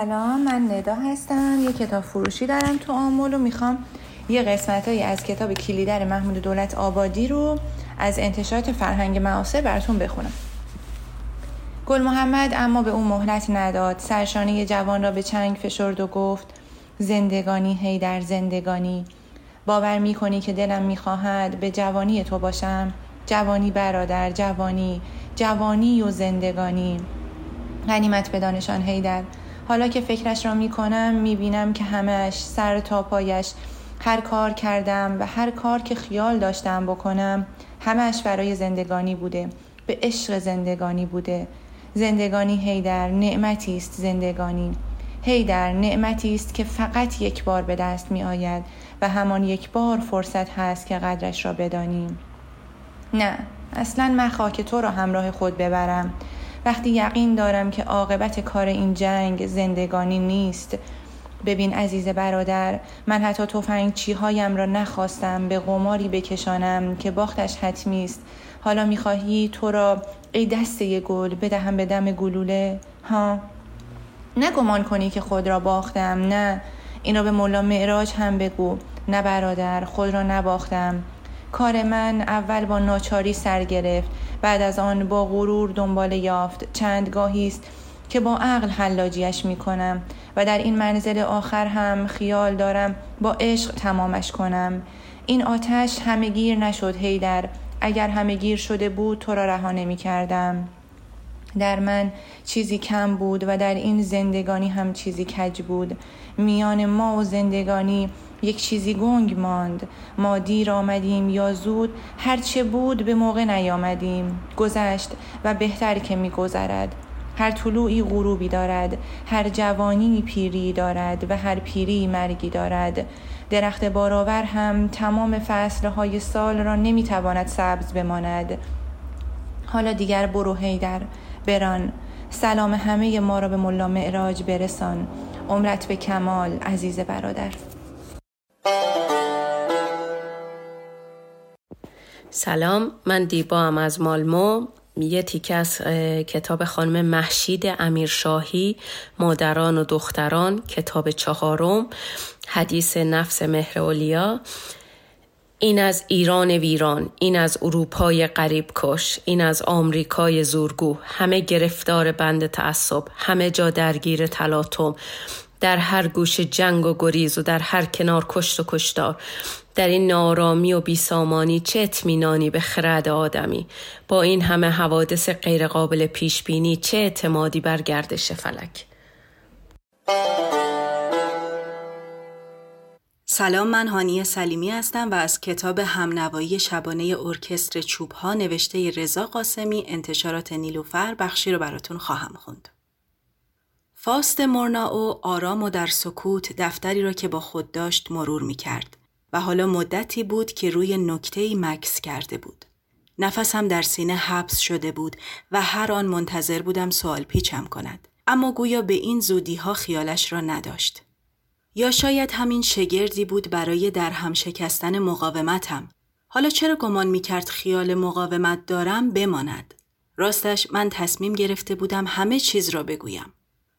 سلام من ندا هستم یه کتاب فروشی دارم تو آمول و می‌خوام یه قسمت از کتاب کلیدر محمود دولت آبادی رو از انتشارات فرهنگ معاصر براتون بخونم. گل محمد اما به اون مهلت نداد. سرشانه جوان را به چنگ فشرد و گفت زندگانی هی در زندگانی. باور می کنی که دلم می خواهد به جوانی تو باشم. جوانی برادر جوانی. جوانی و زندگانی. غنیمت بدانشان هیدر حالا که فکرش را می کنم می بینم که همش سر تا پایش هر کار کردم و هر کار که خیال داشتم بکنم همش برای زندگانی بوده به عشق زندگانی بوده. زندگانی هیدر نعمتی است زندگانی. هیدر نعمتی است که فقط یک بار به دست می آید و همان یک بار فرصت هست که قدرش را بدانیم. نه اصلا مخواه که تو را همراه خود ببرم. وقتی یقین دارم که عاقبت کار این جنگ زندگانی نیست ببین عزیز برادر من حتی تفنگ چیهایم را نخواستم به قماری بکشانم که باختش حتمی است. حالا می‌خواهی تو را ای دسته گل بدهم به دم گلوله؟ ها؟ نگمان کنی که خود را باختم نه. این به مولا معراج هم بگو. نه برادر خود را نباختم. کار من اول با ناچاری سر گرفت بعد از آن با غرور دنبال یافت. چند گاهی است که با عقل حلاجیش می کنم و در این منزل آخر هم خیال دارم با عشق تمامش کنم. این آتش همه گیر نشد هیدر. اگر همه گیر شده بود تو را رها نمی کردم در من چیزی کم بود و در این زندگانی هم چیزی کج بود. میان ما و زندگانی یک چیزی گنگ ماند. ما دیر آمدیم یا زود هرچه بود به موقع نیامدیم. گذشت و بهتر که میگذرد. هر طلوعی غروبی دارد هر جوانی پیری دارد و هر پیری مرگی دارد. درخت بارآور هم تمام فصلهای سال را نمی‌تواند سبز بماند. حالا دیگر برو هیدر بران. سلام همه ما را به ملا معراج برسان. عمرت به کمال عزیز برادر. سلام من دیبا هم از مالمو. یه تیکه از کتاب خانم محشید امیرشاهی مادران و دختران کتاب چهارم حدیث نفس مهر اولیا. این از ایران ویران این از اروپای قریب کش این از آمریکای زورگو همه گرفتار بند تعصب همه جا درگیر تلاطم. در هر گوش جنگ و گریز و در هر کنار کشت و کشتار. در این نارامی و بیسامانی چه اطمینانی به خرد آدمی؟ با این همه حوادث غیرقابل پیش بینی چه اعتمادی بر گردش فلک؟ سلام من هانی سلیمی هستم و از کتاب همنوایی شبانه ارکستر چوب ها نوشته رضا قاسمی انتشارات نیلوفر بخشی رو براتون خواهم خوند. فاست مرناو آرام و در سکوت دفتری را که با خود داشت مرور می کرد و حالا مدتی بود که روی نکته مکس کرده بود. نفسم در سینه حبس شده بود و هر آن منتظر بودم سوال پیچم کند. اما گویا به این زودی ها خیالش را نداشت. یا شاید همین شگردی بود برای در هم شکستن مقاومتم. حالا چرا گمان می کرد خیال مقاومت دارم بماند؟ راستش من تصمیم گرفته بودم همه چیز را بگویم.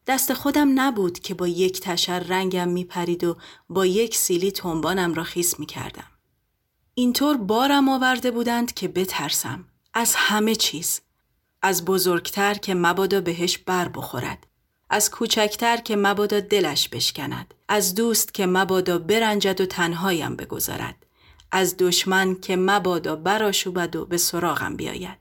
دست خودم نبود که با یک تشر رنگم می پرید و با یک سیلی تنبانم را خیس می کردم. اینطور بارم آورده بودند که بترسم. از همه چیز. از بزرگتر که مبادا بهش بر بخورد. از کوچکتر که مبادا دلش بشکند. از دوست که مبادا برنجد و تنهایم بگذارد. از دشمن که مبادا براشوبد و به سراغم بیاید.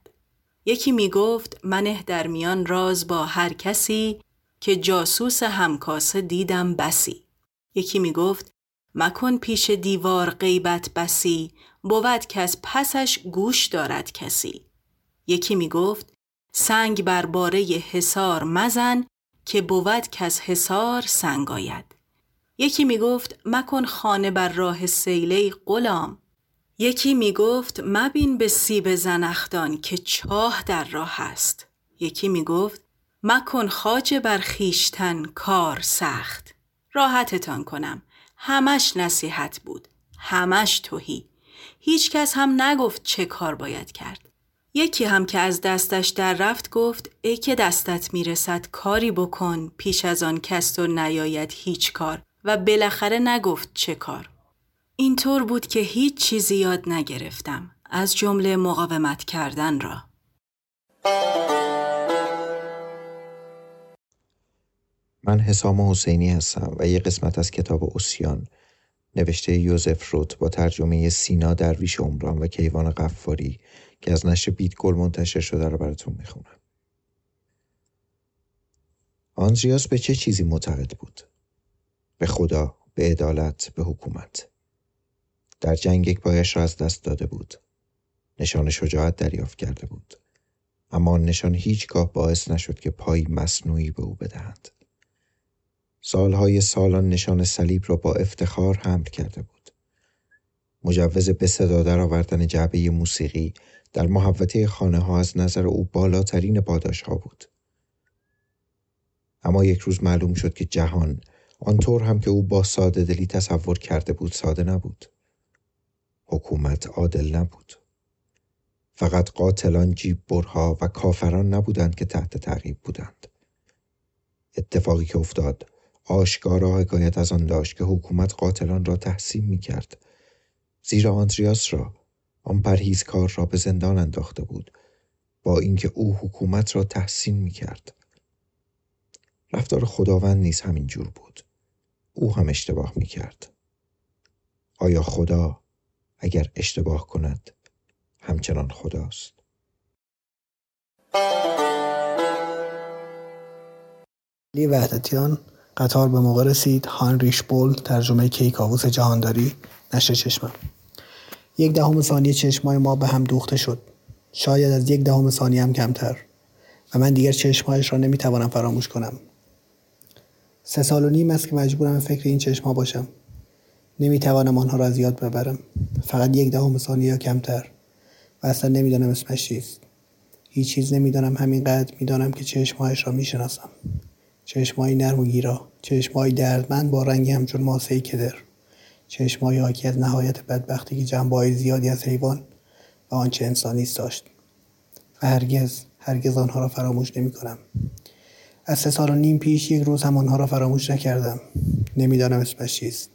یکی می گفت منه در میان راز با هر کسی که جاسوس همکاسه دیدم بسی. یکی می گفت مکن پیش دیوار غیبت بسی بود که از پسش گوش دارد کسی. یکی می گفت سنگ بر باره حسار مزن که بود که از حسار سنگ آید. یکی می گفت مکن خانه بر راه سیله غلام. یکی می گفت مبین به سیب زنختان که چاه در راه است. یکی می گفت مکن خاج بر خیشتن کار سخت. راحتتان کنم. همش نصیحت بود. همش توهی. هیچ کس هم نگفت چه کار باید کرد. یکی هم که از دستش در رفت گفت ای که دستت می‌رسد کاری بکن پیش از آن کس و نیاید هیچ کار و بالاخره نگفت چه کار. اینطور بود که هیچ چیزی یاد نگرفتم از جمله مقاومت کردن را. من حسام حسینی هستم و یه قسمت از کتاب اوسیان نوشته یوزف روت با ترجمه سینا درویش عمران و کیوان قفاری که از نشر بیت گل منتشر شده رو براتون می‌خونم. آندریاس به چه چیزی معتقد بود؟ به خدا، به عدالت، به حکومت. در جنگ یک پایش را از دست داده بود. نشان شجاعت دریافت کرده بود. اما نشان هیچگاه باعث نشد که پای مصنوعی به او بدهند. سالهای سالان نشان صلیب را با افتخار حمل کرده بود. مجوز به صدا در آوردن جعبه موسیقی در محوطه خانه ها از نظر او بالاترین پاداش ها بود. اما یک روز معلوم شد که جهان آنطور هم که او با ساده دلی تصور کرده بود ساده نبود. حکومت عادل نبود. فقط قاتلان جیب برها و کافران نبودند که تحت تعقیب بودند. اتفاقی که افتاد آشکارا حکایت از آن داشت که حکومت قاتلان را تحسین می کرد. زیرا آندریاس را آن پرهیزکار را به زندان انداخته بود با اینکه او حکومت را تحسین می کرد. رفتار خداوند نیز همین جور بود. او هم اشتباه می کرد. آیا خدا اگر اشتباه کند همچنان خداست؟ لی وحدتیان قطار به موقع رسید. هانریش بول ترجمه کیکاووس جهانداری نشر چشمم. یک دهم ثانیه چشمای ما به هم دوخته شد. شاید از یک دهم ثانیه هم کمتر و من دیگر چشمهایش را نمی‌توانم فراموش کنم. سه سال و نیم است که مجبورم فکر این چشمها باشم. نمی‌توانم آنها را از یاد ببرم. فقط یک دهم ثانیه یا کمتر و اصلا نمی‌دانم اسمش چیست. هیچ چیز نمی‌دانم. همینقدر می‌دانم که چشمهایش را می‌شناسم. چشمایی نرم و گیرا. چشمایی دردمند با رنگی همچون ماسه کدر. چشمایی حاکی از نهایت بدبختی که جنبه زیادی از حیوان و آنچه انسانی داشت. و هرگز هرگز آنها را فراموش نمی کنم. از سه سال و نیم پیش یک روز هم آنها را فراموش نکردم. نمی‌دانم اسمش چیست.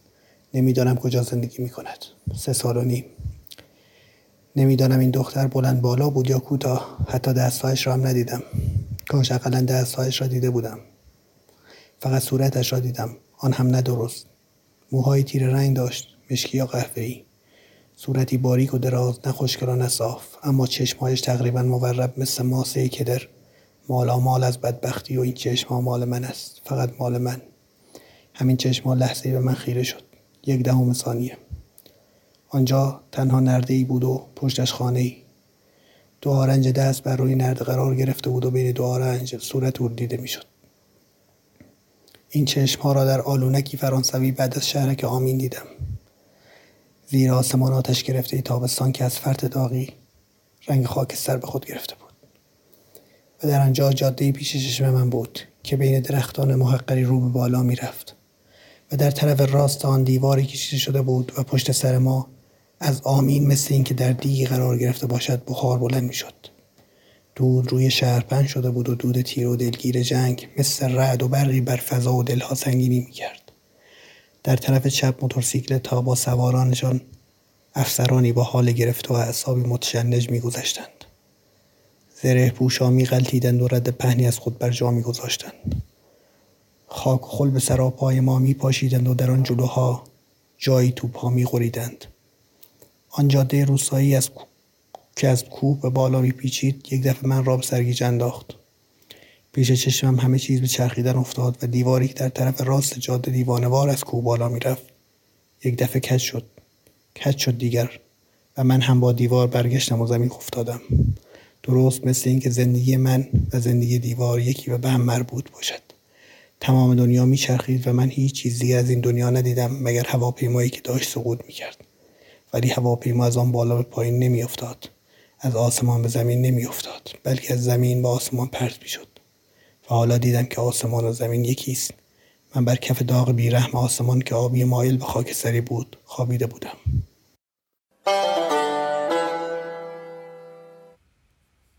نمی‌دانم کجا زندگی می کند سه سال و نیم. نمی‌دانم این دختر بلند بالا بود یا کوتاه. حتی دستهایش را هم ندیدم. کاش اقلا دستهایش را دیده بودم. فقط صورتش را دیدم. آن هم نه موهای تیر رنگ داشت. مشکی یا قهوه‌ای. صورتی باریک و دراز نه و نه صاف. اما چشمهایش تقریبا مورب مثل ماسه کدر. مالا مال از بدبختی و این چشم مال من است. فقط مال من. همین چشم ها لحظه به من خیره شد. یک دهم ثانیه. آنجا تنها نرده ای بود و پشتش خانه ای دو آرنج دست بر روی نرده قرار گرفته بود و بین دو آرنج صورت او دیده می‌شد. این چشم ها را در آلونکی فرانسوی بعد از شهرک آمین دیدم زیر آسمان آتش گرفته تابستان که از فرط داغی رنگ خاکستر به خود گرفته بود و در آنجا جاده پیش چشم من بود که بین درختان محقری رو به بالا می رفت و در طرف راست آن دیواری کشیده شده بود و پشت سر ما از آمین مثل اینکه در دیگی قرار گرفته باشد بخار بلند می شد. دود روی شهر پن شده بود و دود تیر و دلگیر جنگ مثل رعد و برقی بر فضا و دلها سنگینی می‌کرد. در طرف چپ موتورسیکل تا با سوارانشان افسرانی با حال گرفت و اعصابی متشنج میگذشتند. زره پوشا میغلطیدند و رد پهنی از خود بر جا میگذاشتند. خاک و خل به سراپای ما میپاشیدند و در آن جلوها جایی توپها میخوریدند. آن جاده روستایی از که از کوه به بالا میپیچید یک دفعه من را به سرگیج انداخت. پیش چشمم همه چیز به چرخیدن افتاد و دیواری که در طرف راست جاده دیوانوار از کوه بالا می‌رفت یک دفعه کج شد. کج شد دیگر و من هم با دیوار برگشتم و زمین افتادم. درست مثل اینکه زندگی من و زندگی دیوار یکی و به هم مربوط باشد. تمام دنیا میچرخید و من هیچ چیزی از این دنیا ندیدم مگر هواپیمایی که داشت سقوط می‌کرد. ولی هواپیما از آن بالا به پایین نمیافتاد. از آسمان به زمین نمیافتاد بلکه از زمین به آسمان پرت می‌شد. و حالا دیدم که آسمان و زمین یکیست من بر کف داغ بیرحم آسمان که آبی مایل به خاکستری بود خوابیده بودم.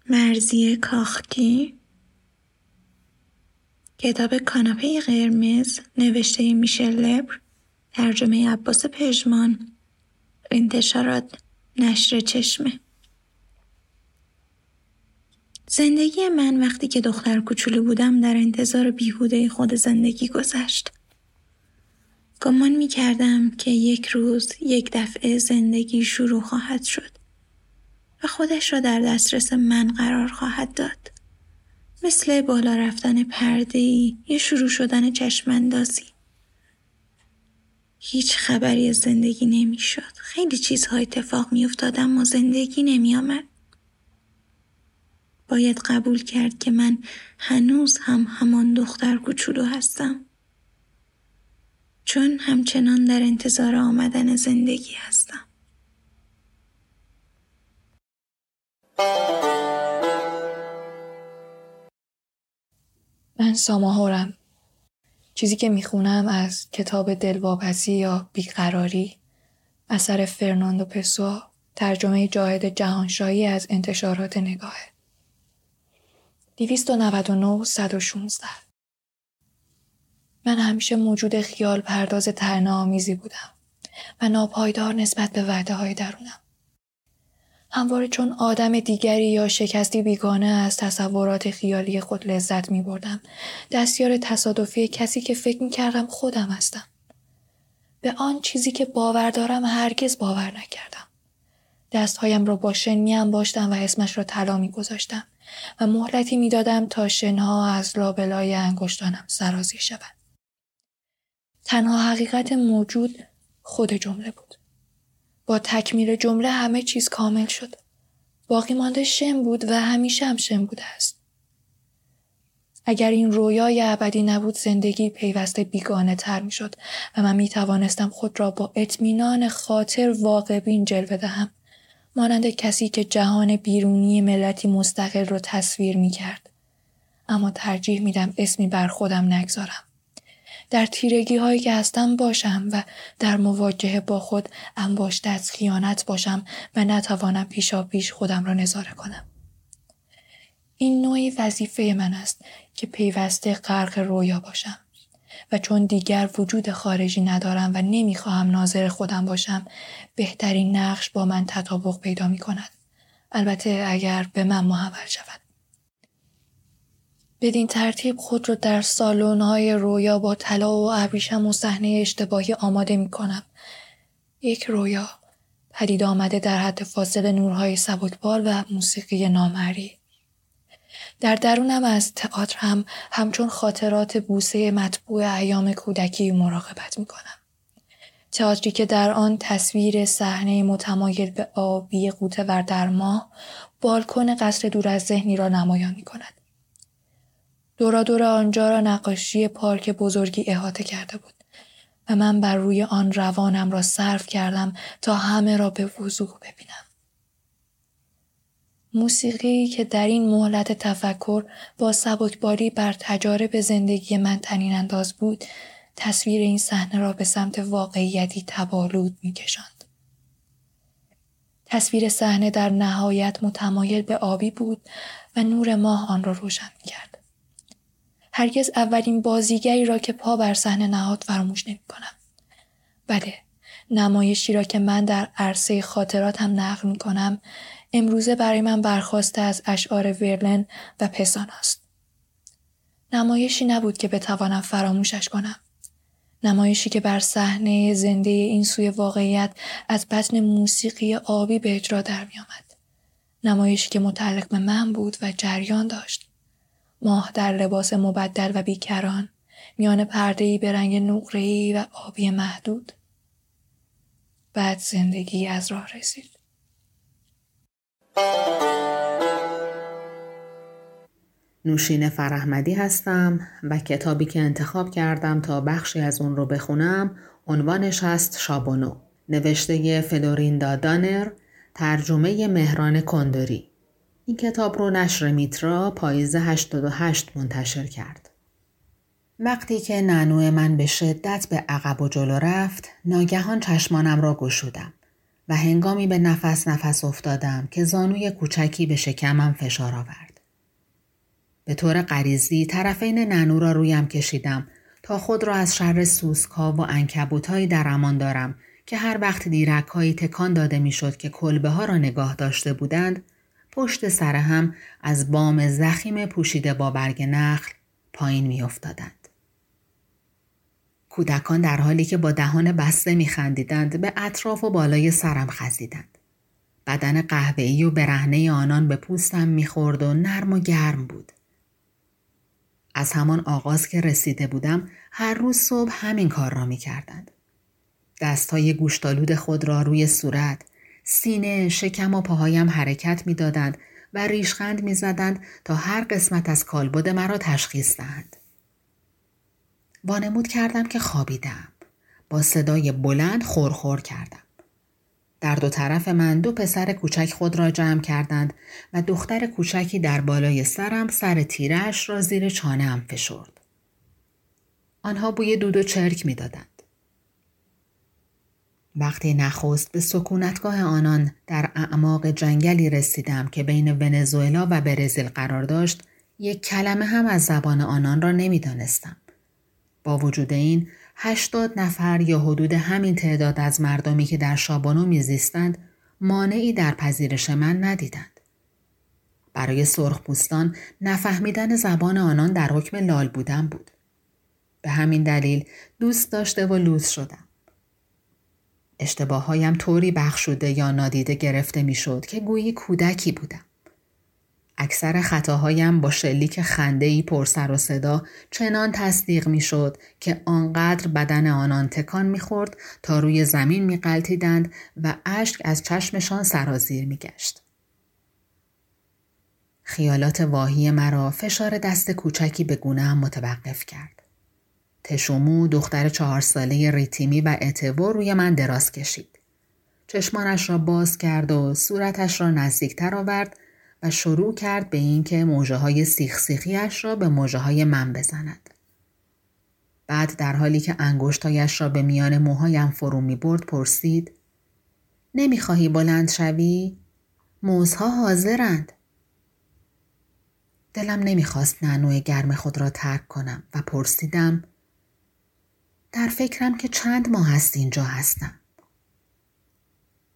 مرزی کاختی؟ کتاب کاناپه قرمز نوشته میشل لبر ترجمه عباس پژمان. انتشارات نشر چشمه. زندگی من وقتی که دختر کوچولو بودم در انتظار بیهوده خود زندگی گذشت. گمان می کردم که یک روز یک دفعه زندگی شروع خواهد شد و خودش را در دسترس من قرار خواهد داد. مثل بالا رفتن پرده یا شروع شدن چشمندازی. هیچ خبری از زندگی نمی‌شد. خیلی چیزها اتفاق می افتاد اما زندگی نمی آمد. باید قبول کرد که من هنوز هم همان دختر کوچولو هستم. چون همچنان در انتظار آمدن زندگی هستم. من ساماهورم. چیزی که می‌خونم از کتاب دلواپسی یا بیقراری اثر فرناندو پسوا ترجمه جاهد جهانشاهی از انتشارات نگاهه. 299 116 من همیشه موجود خیال پرداز ترنه آمیزی بودم و ناپایدار نسبت به وعده های درونم. همواره چون آدم دیگری یا شکستی بیگانه از تصورات خیالی خود لذت می بردم. دستیار تصادفی کسی که فکر می کردم خودم هستم. به آن چیزی که باور دارم هرگز باور نکردم. دستهایم را با شن می و اسمش را طلا می گذاشتم و مهلتی می دادم تا شنها از لابلای انگشتانم سرازی شود. تنها حقیقت موجود خود جمله بود. با تکمیل جمله همه چیز کامل شد. باقی مانده شم بود و همیشه هم شم بوده است. اگر این رویای ابدی نبود زندگی پیوسته بیگانه تر می شد و من می توانستم خود را با اطمینان خاطر واقع بین جلوه دهم. مانند کسی که جهان بیرونی ملتی مستقل رو تصویر می کرد. اما ترجیح میدم اسمی بر خودم نگذارم. در تیرگی هایی که هستم باشم و در مواجهه با خود انباشته از خیانت باشم و نتوانم پیشا پیش خودم را نظاره کنم. این نوعی وظیفه من است که پیوسته غرق رویا باشم و چون دیگر وجود خارجی ندارم و نمی‌خواهم ناظر خودم باشم بهترین نقش با من تطابق پیدا می کند. البته اگر به من محول شود. بدین ترتیب خود رو در سالن‌های رویا با طلا و ابریشم و صحنه اشتباهی آماده می کنم. یک رویا پدید آمده در حد فاصل نورهای سبکبال و موسیقی نامری. در درونم از تئاتر هم همچون خاطرات بوسه مطبوع ایام کودکی مراقبت می کنم. تئاتری که در آن تصویر صحنه متمایل به آبی قوطه ور در ماه بالکن قصر دور از ذهنی را نمایان می کند. دورا دور آنجا را نقاشی پارک بزرگی احاطه کرده بود و من بر روی آن روانم را صرف کردم تا همه را به وضوح ببینم. موسیقی که در این مهلت تفکر با سبکباری بر تجارب زندگی من تنین انداز بود تصویر این صحنه را به سمت واقعیتی تبالود می کشند. تصویر صحنه در نهایت متمایل به آبی بود و نور ماه آن را روشن می کرد. هرگز اولین بازیگری را که پا بر صحنه نهاد فراموش نمی کنم. بله نمایشی را که من در عرصه خاطراتم نقل می کنم امروزه برای من برخواسته از اشعار ورلن و پسان است. نمایشی نبود که بتوانم فراموشش کنم. نمایشی که بر صحنه زنده این سوی واقعیت از بطن موسیقی آبی به اجرا در می آمد. نمایشی که متعلق به من بود و جریان داشت. ماه در لباس مبدل و بیکران میان پردهی به رنگ نقره‌ای و آبی محدود بعد زندگی از راه رسید نوشین فرحمدی هستم و کتابی که انتخاب کردم تا بخشی از اون رو بخونم عنوانش هست شابونو. نوشته فلوریندا دانر ترجمه مهران کندری. این کتاب رو نشر میترا پاییز 88 منتشر کرد. وقتی که نانو من به شدت به عقب و جلو رفت، ناگهان چشمانم را گشودم. و هنگامی به نفس نفس افتادم که زانوی کوچکی به شکمم فشار آورد. به طور غریزی طرفین نانو را رویم کشیدم تا خود را از شر سوسکا و انکبوتهایی در امان دارم که هر وقت دیرک تکان داده می‌شد که کلبه ها را نگاه داشته بودند پشت سر هم از بام زخیم پوشیده با برگ نخل پایین می افتادند. کودکان در حالی که با دهان بسته می خندیدند به اطراف و بالای سرم خزیدند. بدن قهوه‌ای و برهنه آنان به پوستم می‌خورد و نرم و گرم بود. از همان آغاز که رسیده بودم هر روز صبح همین کار را می کردند. دستهای گوشتالود خود را روی صورت، سینه، شکم و پاهایم حرکت می دادند و ریشخند می زدند تا هر قسمت از کالبد مرا تشخیص دهند. وانمود کردم که خوابیدم. با صدای بلند خورخور کردم. در دو طرف من دو پسر کوچک خود را جمع کردند و دختر کوچکی در بالای سرم سر تیرش را زیر چانه هم فشرد. آنها بوی دود و چرک می دادند. وقتی نخست به سکونتگاه آنان در اعماق جنگلی رسیدم که بین ونزوئلا و برزیل قرار داشت یک کلمه هم از زبان آنان را نمی‌دانستم. با وجود این هشتاد نفر یا حدود همین تعداد از مردمی که در شابانو میزیستند مانعی در پذیرش من ندیدند. برای سرخپوستان نفهمیدن زبان آنان در حکم لال بودن بود. به همین دلیل دوست داشته و لوس شدم. اشتباههایم طوری بخشوده یا نادیده گرفته می‌شد که گویی کودکی بودم. اکثر خطاهایم با شلیک خندهی پر سر و صدا چنان تصدیق می‌شد که آنقدر بدن آنان تکان می‌خورد تا روی زمین میقلتیدند و اشک از چشمشان سرازیر میگشت. خیالات واهی مرا فشار دست کوچکی به گونه هم متوقف کرد. تشومو دختر چهار ساله ریتیمی و اتبو روی من دراز کشید. چشمانش را باز کرد و صورتش را نزدیکتر آورد و شروع کرد به اینکه موجه های سیخ سیخیش را به موجه های من بزند. بعد در حالی که انگشتایش را به میان موهایم فرو می برد پرسید نمی‌خواهی بلند شوی؟ موزها حاضرند. دلم نمی‌خواست نانوی گرم خود را ترک کنم و پرسیدم در فکرم که چند ماه هست اینجا هستم.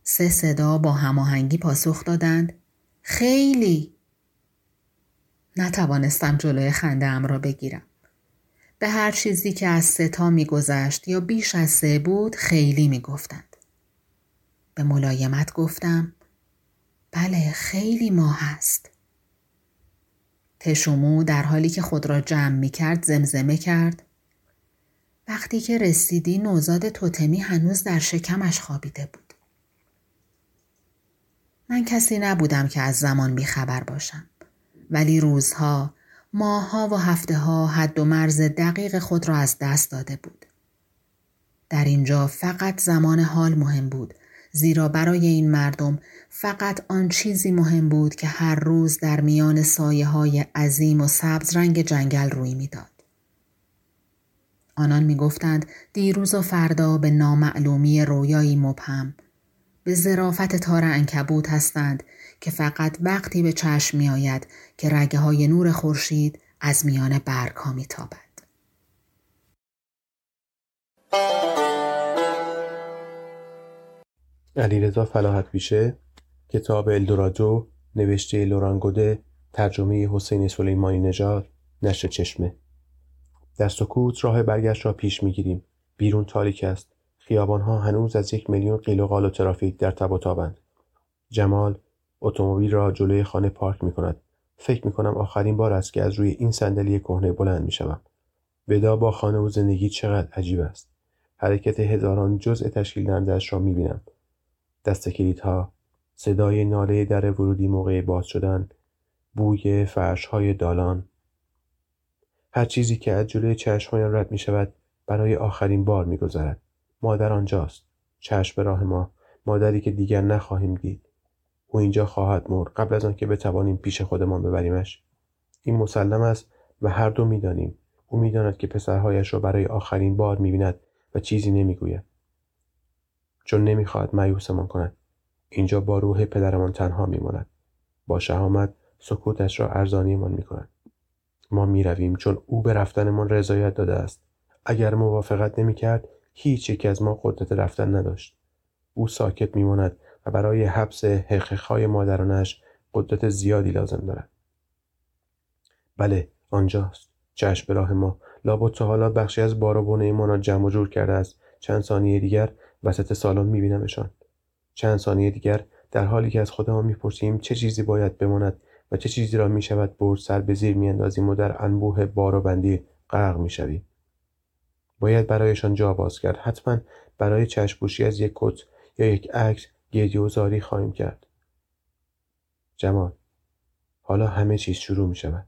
سه صدا با هماهنگی پاسخ دادند خیلی نتوانستم جلوی خنده ام را بگیرم. به هر چیزی که از سه تا میگذشت یا بیش از سه بود خیلی می‌گفتند. به ملایمت گفتم بله خیلی ماه هست. تشومو در حالی که خود را جمع می کرد زمزمه کرد وقتی که رسیدی نوزاد توتمی هنوز در شکمش خوابیده بود. من کسی نبودم که از زمان بیخبر باشم. ولی روزها، ماهها و هفته ها حد و مرز دقیق خود را از دست داده بود. در اینجا فقط زمان حال مهم بود زیرا برای این مردم فقط آن چیزی مهم بود که هر روز در میان سایه های عظیم و سبز رنگ جنگل روی می‌داد. آنان می‌گفتند دیروز و فردا به نامعلومی رویایی مبهم به ظرافت تار انکبوت هستند که فقط وقتی به چشم می آید که رگه های نور خورشید از میان برگ ها می تابد. علیرضا فلاحت بیشه کتاب الدورادو نوشته لورانگوده ترجمه حسین سلیمانی نژاد نشر چشمه. در سکوت راه برگشت را پیش می‌گیریم. بیرون تاریک است. خیابانها هنوز از یک میلیون قیل و قال و ترافیک در تب و تابند. جمال اتومبیل را جلوی خانه پارک می کند فکر می کنم آخرین بار است که از روی این صندلی کهنه بلند می شوم. ودا با خانه و زندگی چقدر عجیب است. حرکت هزاران جزء تشکیل دهندهاش را می بینم دست کلیدها صدای ناله در ورودی موقع باز شدن بوی فرش های دالان. هر چیزی که از جلوی چشمهایم رد می شود برای آخرین بار می گذرد. مادر آنجاست. چشم به راه ما. مادری که دیگر نخواهیم دید. او اینجا خواهد مرد قبل از آنکه بتوانیم پیش خودمان ببریمش. این مسلم است و هر دو می‌دانیم. او می‌داند که پسرهایش را برای آخرین بار می‌بیند و چیزی نمی‌گوید. چون نمی‌خواهد مایوسمان کند. اینجا با روح پدرمان تنها میماند. با شهامت سکوتش را ارزانیمان می‌کند. ما می رویم چون او به رفتنمان رضایت داده است. اگر موافقت نمی کرد هیچ یک از ما قدرت رفتن نداشت. او ساکت می ماند و برای حبس حقیقهای مادرانش قدرت زیادی لازم دارد. بله آنجاست. چشم به راه ما. لابد تا حالا بخشی از بار و ما را جمع و جور کرده است. چند ثانیه دیگر وسط سالن میبینمشان. چند ثانیه دیگر در حالی که از خودمان می‌پرسیم چه چیزی باید بماند و چه چیزی را می‌شود برد سر به زیر میاندازیم و در انبوه بار و بندی غرق می‌شویم. باید برایشان جا باز کرد. حتما برای چشپوشی از یک کت یا یک عکس گریه و خواهیم کرد. جمال حالا همه چیز شروع می شود.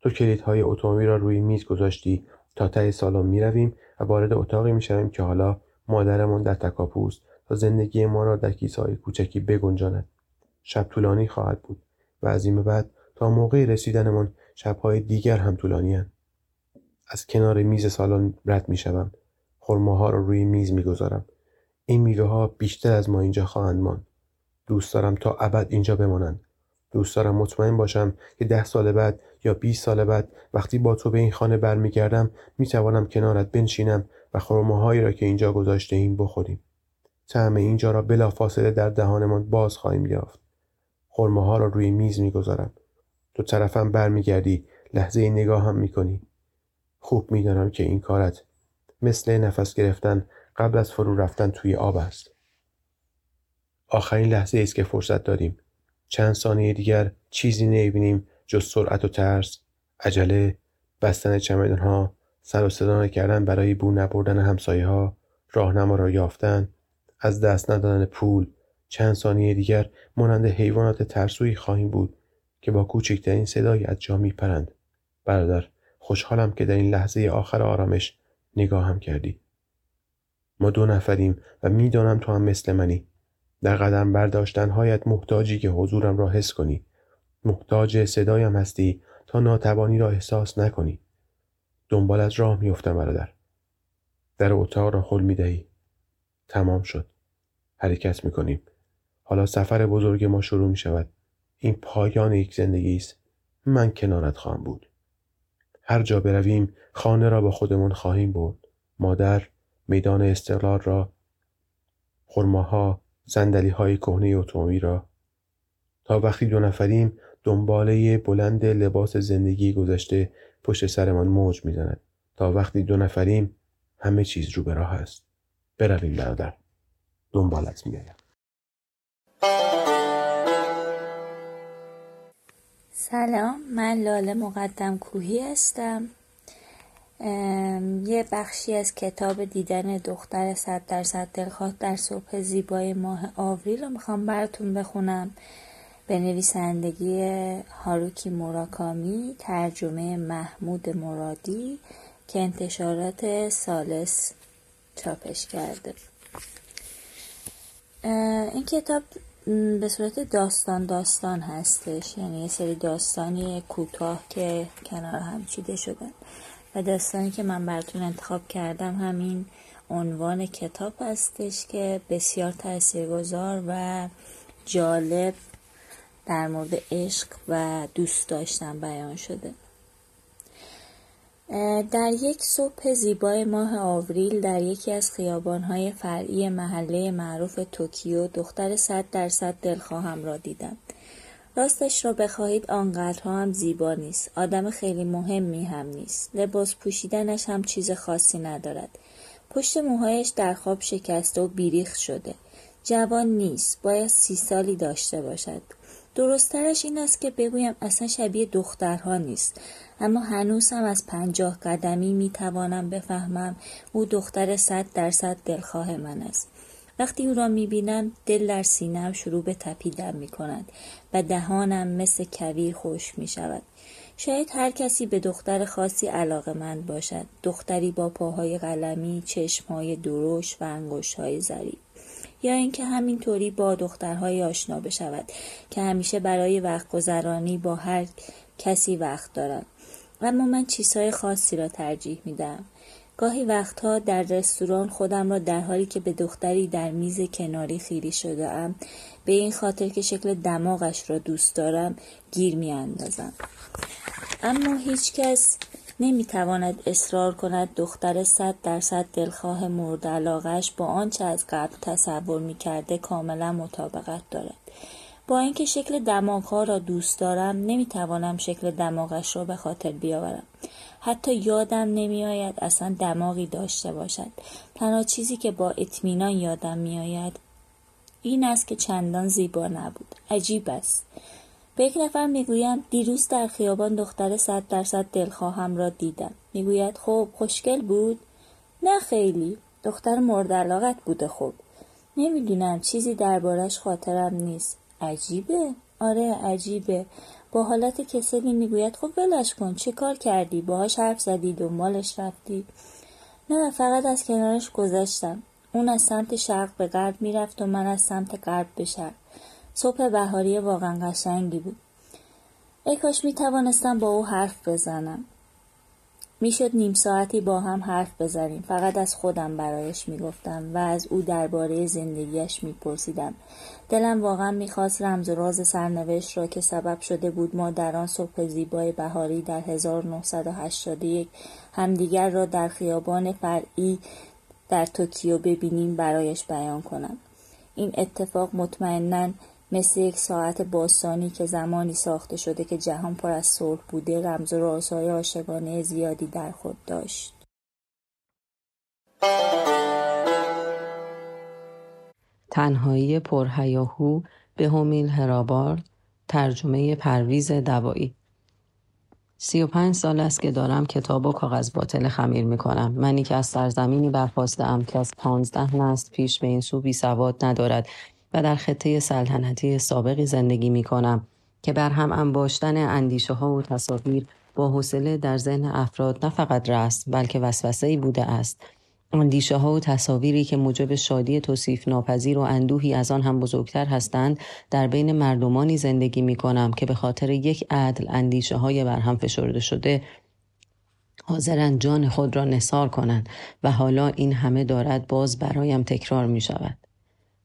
تو کلیدهای اتومبیل را روی میز گذاشتی تا ته سالن می رویم و وارد اتاقی می شویم که حالا مادرمان در تکاپوست تا زندگی ما را در های کوچکی بگنجاند. شب طولانی خواهد بود و از این بعد تا موقع رسیدنمان شبهای دیگر هم طولانی از کنار میز سالن رد می شوم. خرماها را روی میز می گذارم. این میوه ها بیشتر از ما اینجا خواهند ماند. دوست دارم تا ابد اینجا بمانند. دوست دارم مطمئن باشم که ده سال بعد یا 20 سال بعد وقتی با تو به این خانه برمیگردم می‌توانم کنارت بنشینم و خرماهایی را که اینجا گذاشته ایم بخوریم. طعم اینجا را بلافاصله در دهانمان باز خواهیم یافت. خرماها را روی میز می‌گذارم. تو طرفم برمیگردی لحظه نگاه هم می‌کنی. خوب می‌دانم که این کارت مثل نفس گرفتن قبل از فرو رفتن توی آب است. آخرین لحظه است که فرصت داریم. چند ثانیه دیگر چیزی نمی‌بینیم جز سرعت و ترس، عجله، بستن چمدان ها، سر و صدا کردن برای بو نبردن همسایه ها، راهنما را یافتن، از دست ندادن پول، چند ثانیه دیگر مانند حیوانات ترسویی خواهیم بود که با کوچکترین صدایی از جا میپرند. برادر خوشحالم که در این لحظه آخر آرامش نگاهم کردی. ما دو نفریم و می‌دانم تو هم مثل منی. در قدم برداشتنهایت محتاجی که حضورم را حس کنی. محتاج صدایم هستی تا ناتوانی را احساس نکنی. دنبال از راه میفتم برادر. در اتاق را خل می‌دهی. تمام شد. حرکت می‌کنیم. حالا سفر بزرگ ما شروع می شود. این پایان یک زندگی است. من کنارت خواهم بود. هر جا برویم خانه را با خودمون خواهیم برد. مادر میدان استقلال را خرماها صندلی های کهنه اتومبیل را. تا وقتی دو نفریم دنباله بلند لباس زندگی گذشته پشت سرمان موج می‌زند. تا وقتی دو نفریم همه چیز رو به راه است. برویم برادر. دنبالت میآیم. سلام من لاله مقدم کوهی هستم. یه بخشی از کتاب دیدن دختر صد درصد دلخواه در صبح زیبای ماه آوریل رو می‌خوام براتون بخونم. به نویسندگی هاروکی موراکامی ترجمه محمود مرادی که انتشارات سالس چاپش کرده. این کتاب به صورت داستان داستان هستش. یعنی یه سری داستانی کوتاه که کنار هم چیده شدن. و داستانی که من براتون انتخاب کردم همین عنوان کتاب هستش که بسیار تاثیرگذار و جالب در مورد عشق و دوست داشتن بیان شده. در یک صبح زیبای ماه آوریل در یکی از خیابانهای فرعی محله معروف توکیو دختر صد درصد دلخواهم را دیدم. راستش را بخواهید آنقدرها هم زیبا نیست. آدم خیلی مهمی هم نیست. لباس پوشیدنش هم چیز خاصی ندارد. پشت موهایش در خواب شکسته و بیریخ شده. جوان نیست. باید سی سالی داشته باشد. درستترش این است که بگویم اصلا شبیه دخترها نیست. اما هنوز هم از پنجاه قدمی می توانم بفهمم او دختر صد درصد دلخواه من است. وقتی او را می بینم دل در سینم شروع به تپیدن می کند و دهانم مثل کویر خوش می شود شاید هر کسی به دختر خاصی علاقه مند باشد. دختری با پاهای قلمی چشمهای درشت و انگشتهای ظریف. یا اینکه همینطوری با دخترهای آشنا بشود که همیشه برای وقت گذرانی با هر کسی وقت دارند اما من چیزهای خاصی را ترجیح میدم گاهی وقتها در رستوران خودم را در حالی که به دختری در میز کناری خیری شده ام به این خاطر که شکل دماغش را دوست دارم گیر می اندازم. اما هیچ کس نمی‌تواند اصرار کند دختر صد درصد دلخواه مورد علاقش با آنچه از قبل تصور می‌کرده کاملا مطابقت دارد. با اینکه شکل دماغها را دوست دارم نمی‌توانم شکل دماغش را به خاطر بیاورم. حتی یادم نمیآید اصلا دماغی داشته باشد. تنها چیزی که با اطمینان یادم میآید این است که چندان زیبا نبود. عجیب است. به یک نفر می‌گویم دیروز در خیابان دختر صد درصد دلخواهم را دیدم. می‌گوید خب خوشگل بود؟ نه خیلی. دختر مورد علاقت بوده خب. نمی‌دونم چیزی دربارش خاطرم نیست. عجیبه. آره عجیبه. با حالت کسلی می‌گوید خب ولش کن. چه کار کردی؟ باهاش حرف زدی دنبالش رفتی. نه فقط از کنارش گذشتم اون از سمت شرق به غرب می‌رفت و من از سمت غرب به شرق. صبح بهاری واقعا قشنگی بود. ای کاش می توانستم با او حرف بزنم. می‌شد نیم ساعتی با هم حرف بزنیم. فقط از خودم برایش می‌گفتم و از او درباره زندگیش میپرسیدم. دلم واقعا می‌خواست رمز و راز سرنوشت را که سبب شده بود ما در آن صبح زیبای بهاری در 1981 همدیگر را در خیابان فرعی در توکیو ببینیم برایش بیان کنم. این اتفاق مطمئنا مثل یک ساعت باستانی که زمانی ساخته شده که جهان پر از صلح بوده رمز و رازهای عاشقانه زیادی در خود داشت. تنهایی پرهیاهو به همیل هرابارد ترجمه پرویز دوایی. سی و پنج سال است که دارم کتاب و کاغذ باطل خمیر می کنم. منی که از سرزمینی برخواستم که از پانزده نست پیش به این سو بی سواد ندارد. و در خطه سلطنتی سابقی زندگی می کنم که بر هم انباشتن اندیشه ها و تصاویر با حوصله در ذهن افراد نه فقط رست بلکه وسوسه ای بوده است اندیشه ها و تصاویری که موجب شادی توصیف ناپذیر و اندوهی از آن هم بزرگتر هستند در بین مردمانی زندگی می کنم که به خاطر یک عدل اندیشه های بر هم فشرده شده حاضرند جان خود را نثار کنند و حالا این همه دارد باز برایم تکرار می شود.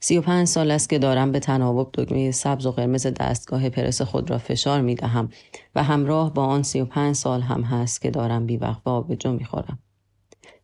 سی و پنج سال است که دارم به تناوب دکمه سبز و قرمز دستگاه پرس خود را فشار می دهم و همراه با آن سی و پنج سال هم هست که دارم بیوقفا به جو می خورم.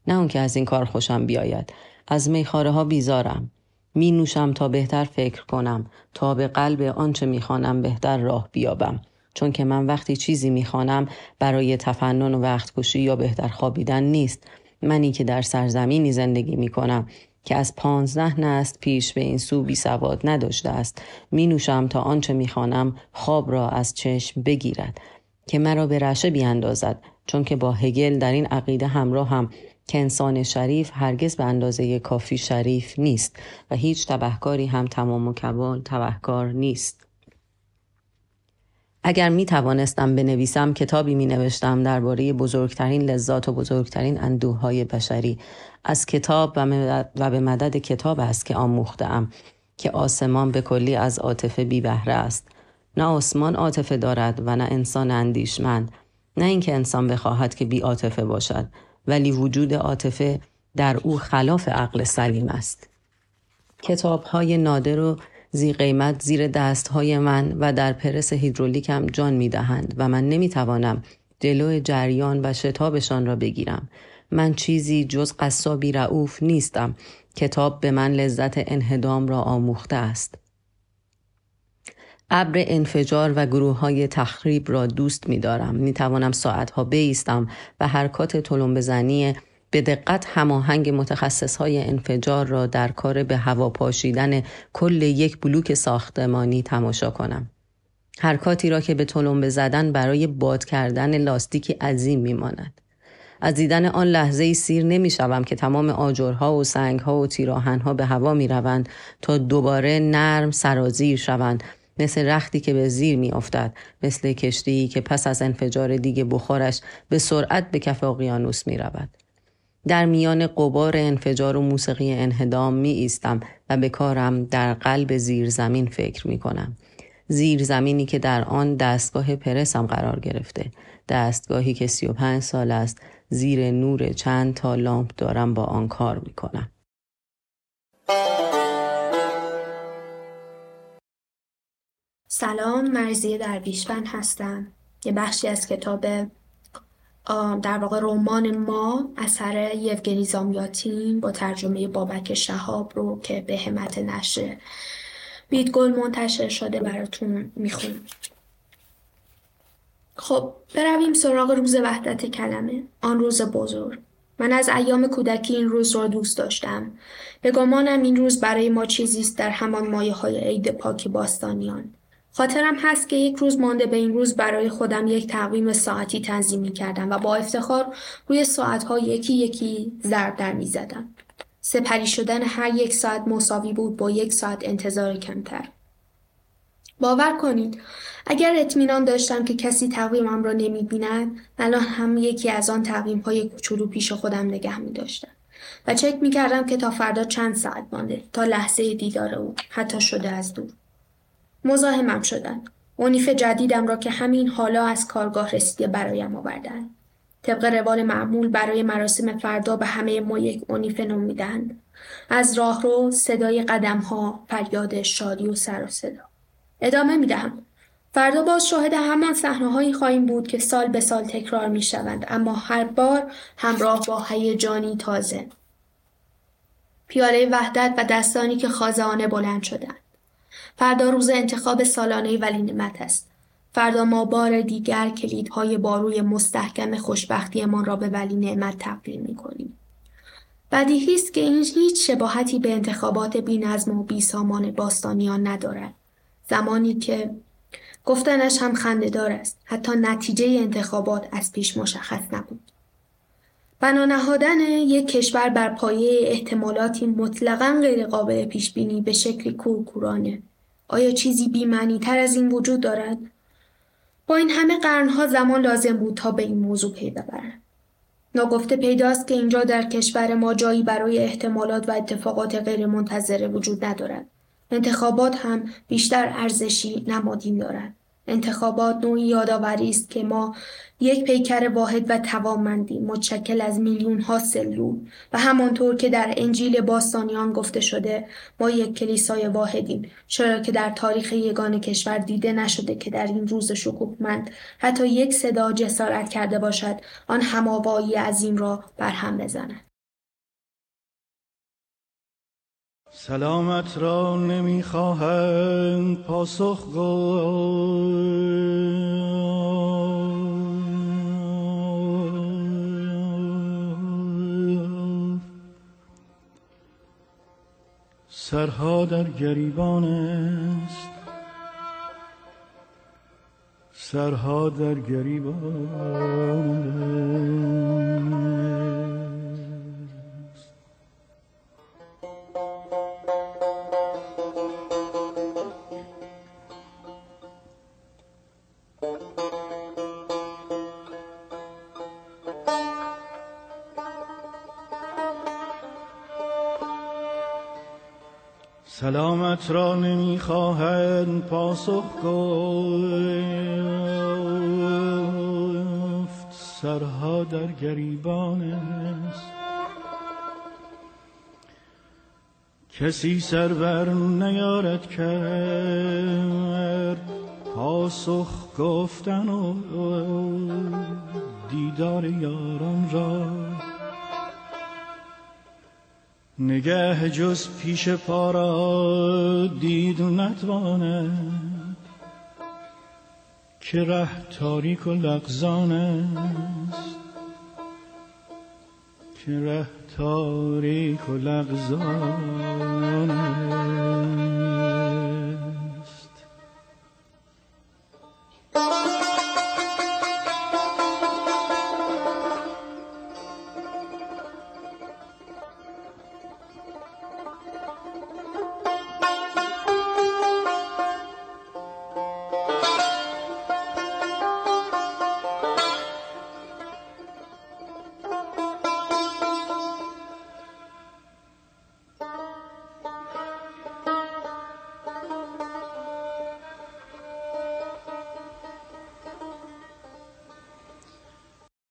نه اون که از این کار خوشم بیاید. از میخاره ها بیزارم. می نوشم تا بهتر فکر کنم تا به قلب آنچه می‌خوانم بهتر راه بیابم چون که من وقتی چیزی می‌خوانم برای تفنن و وقت کشی یا بهتر خوابیدن نیست منی که در سرزمینی زندگی می کنم که از پانزده نست پیش به این سو بی سواد نداشته است. می نوشم تا آنچه می خانم خواب را از چشم بگیرد که مرا به رشه بیاندازد چون که با هگل در این عقیده همراه هم که انسان شریف هرگز به اندازه کافی شریف نیست و هیچ تبهکاری هم تمام و کمال تبهکار نیست. اگر می توانستم بنویسم کتابی می نوشتم درباره بزرگترین لذات و بزرگترین اندوههای بشری. از کتاب و به مدد کتاب است که آموختم که آسمان به کلی از عاطفه بی بهره است. نه آسمان عاطفه دارد و نه انسان اندیشمند. نه اینکه انسان بخواهد که بی عاطفه باشد ولی وجود عاطفه در او خلاف عقل سلیم است. کتاب های نادر و زی قیمت زیر دست های من و در پرس هیدرولیکم جان می دهند و من نمی توانم جلو جریان و شتابشان را بگیرم. من چیزی جز قصابی رعوف نیستم. کتاب به من لذت انهدام را آموخته است. ابر انفجار و گروه های تخریب را دوست می دارم. می توانم ساعت ها بیستم و حرکات طلم به دقت هماهنگ متخصص های انفجار را در کار به هوا پاشیدن کل یک بلوک ساختمانی تماشا کنم. حرکاتی را که به طلم زدن برای باد کردن لاستیکی عظیم میماند. از دیدن آن لحظه سیر نمی شوم که تمام آجرها و سنگها و تیراهنها به هوا می روند تا دوباره نرم سرازیر شوند مثل رختی که به زیر می افتد مثل کشتی که پس از انفجار دیگه بخارش به سرعت به کف اقیانوس می رود. در میان قبار انفجار و موسیقی انهدام می ایستم و به کارم در قلب زیر زمین فکر می کنم. زیر زمینی که در آن دستگاه پرسم قرار گرفته. دستگاهی که 35 سال است زیر نور چند تا لامپ دارم با آن کار می کنم. سلام مرزی درویشبن هستم یه بخشی از کتاب در واقع رمان ما اثر یوگنی زامیاتین با ترجمه بابک شهاب رو که به همت نشر بیتگل منتشر شده براتون می‌خونم. خب برویم سراغ روز وحدت کلمه آن روز بزرگ. من از ایام کودکی این روز را دوست داشتم. به گمانم این روز برای ما چیزی است در همان مایه های عید پاک باستانیان. خاطرم هست که یک روز مانده به این روز برای خودم یک تقویم ساعتی تنظیم می کردم و با افتخار روی ساعتها یکی یکی ضرب در می زدم. سپری شدن هر یک ساعت مساوی بود با یک ساعت انتظار کمتر. باور کنید اگر اطمینان داشتم که کسی تقویمم را نمی بیند الان هم یکی از آن تقویم های کوچولو پیش خودم نگه می داشتم. و چک می کردم که تا فردا چند ساعت مانده تا لحظه دیدار او حتی شده از دور. مزاحمم شدند. اونیف جدیدم را که همین حالا از کارگاه رسیده برایم آوردند. طبق روال معمول برای مراسم فردا به همه ما یک اونیف نم می‌دهند. از راهرو صدای قدم ها، فریاد شادی و سر و صدا. ادامه می دهم. فردا باز شاهد همان صحنه هایی خواهیم بود که سال به سال تکرار می شوند اما هر بار همراه با هیجانی تازه. پیاله وحدت و دستانی که خازانه بلند شدند. فردا روز انتخاب سالانه ولی نعمت است. فردا ما بار دیگر کلیدهای باروی مستحکم خوشبختیمان را به ولی نعمت تقدیم می کنیم. بدیهی است که این هیچ شباهتی به انتخابات بی نظم و بی سامان باستانیان ندارد. زمانی که گفتنش هم خندهدار است. حتی نتیجه انتخابات از پیش مشخص نبود. بنا نهادن یک کشور بر پایه احتمالاتی مطلقا غیرقابل پیش بینی به شکلی کورکورانه آیا چیزی بیمعنی تر از این وجود دارد؟ با این همه قرنها زمان لازم بود تا به این موضوع پی ببرند. ناگفته پیداست که اینجا در کشور ما جایی برای احتمالات و اتفاقات غیرمنتظره وجود ندارد. انتخابات هم بیشتر ارزشی نمادین دارد. انتخابات نوعی یادآوری است که ما یک پیکر واحد و توانمندی متشکل از میلیون ها سلول. و همانطور که در انجیل باستانیان گفته شده ما یک کلیسای واحدیم چرا که در تاریخ یگان کشور دیده نشده که در این روز شکوهمند حتی یک صدا جسارت کرده باشد آن هماوایی عظیم را بر هم بزند. سلامت را نمی‌خواهند پاسخ سرها در گریبان است. سرها در گریبان سلامت را نمی‌خواهد پاسخ گفت. سرها در گریبان است. کسی سرور نیارد کرد. پاسخ گفتن و دیدار یاران را نگه جز پیش پارا دید نتواند که ره تاریک و لغزان است. که ره تاریک و لغزان است.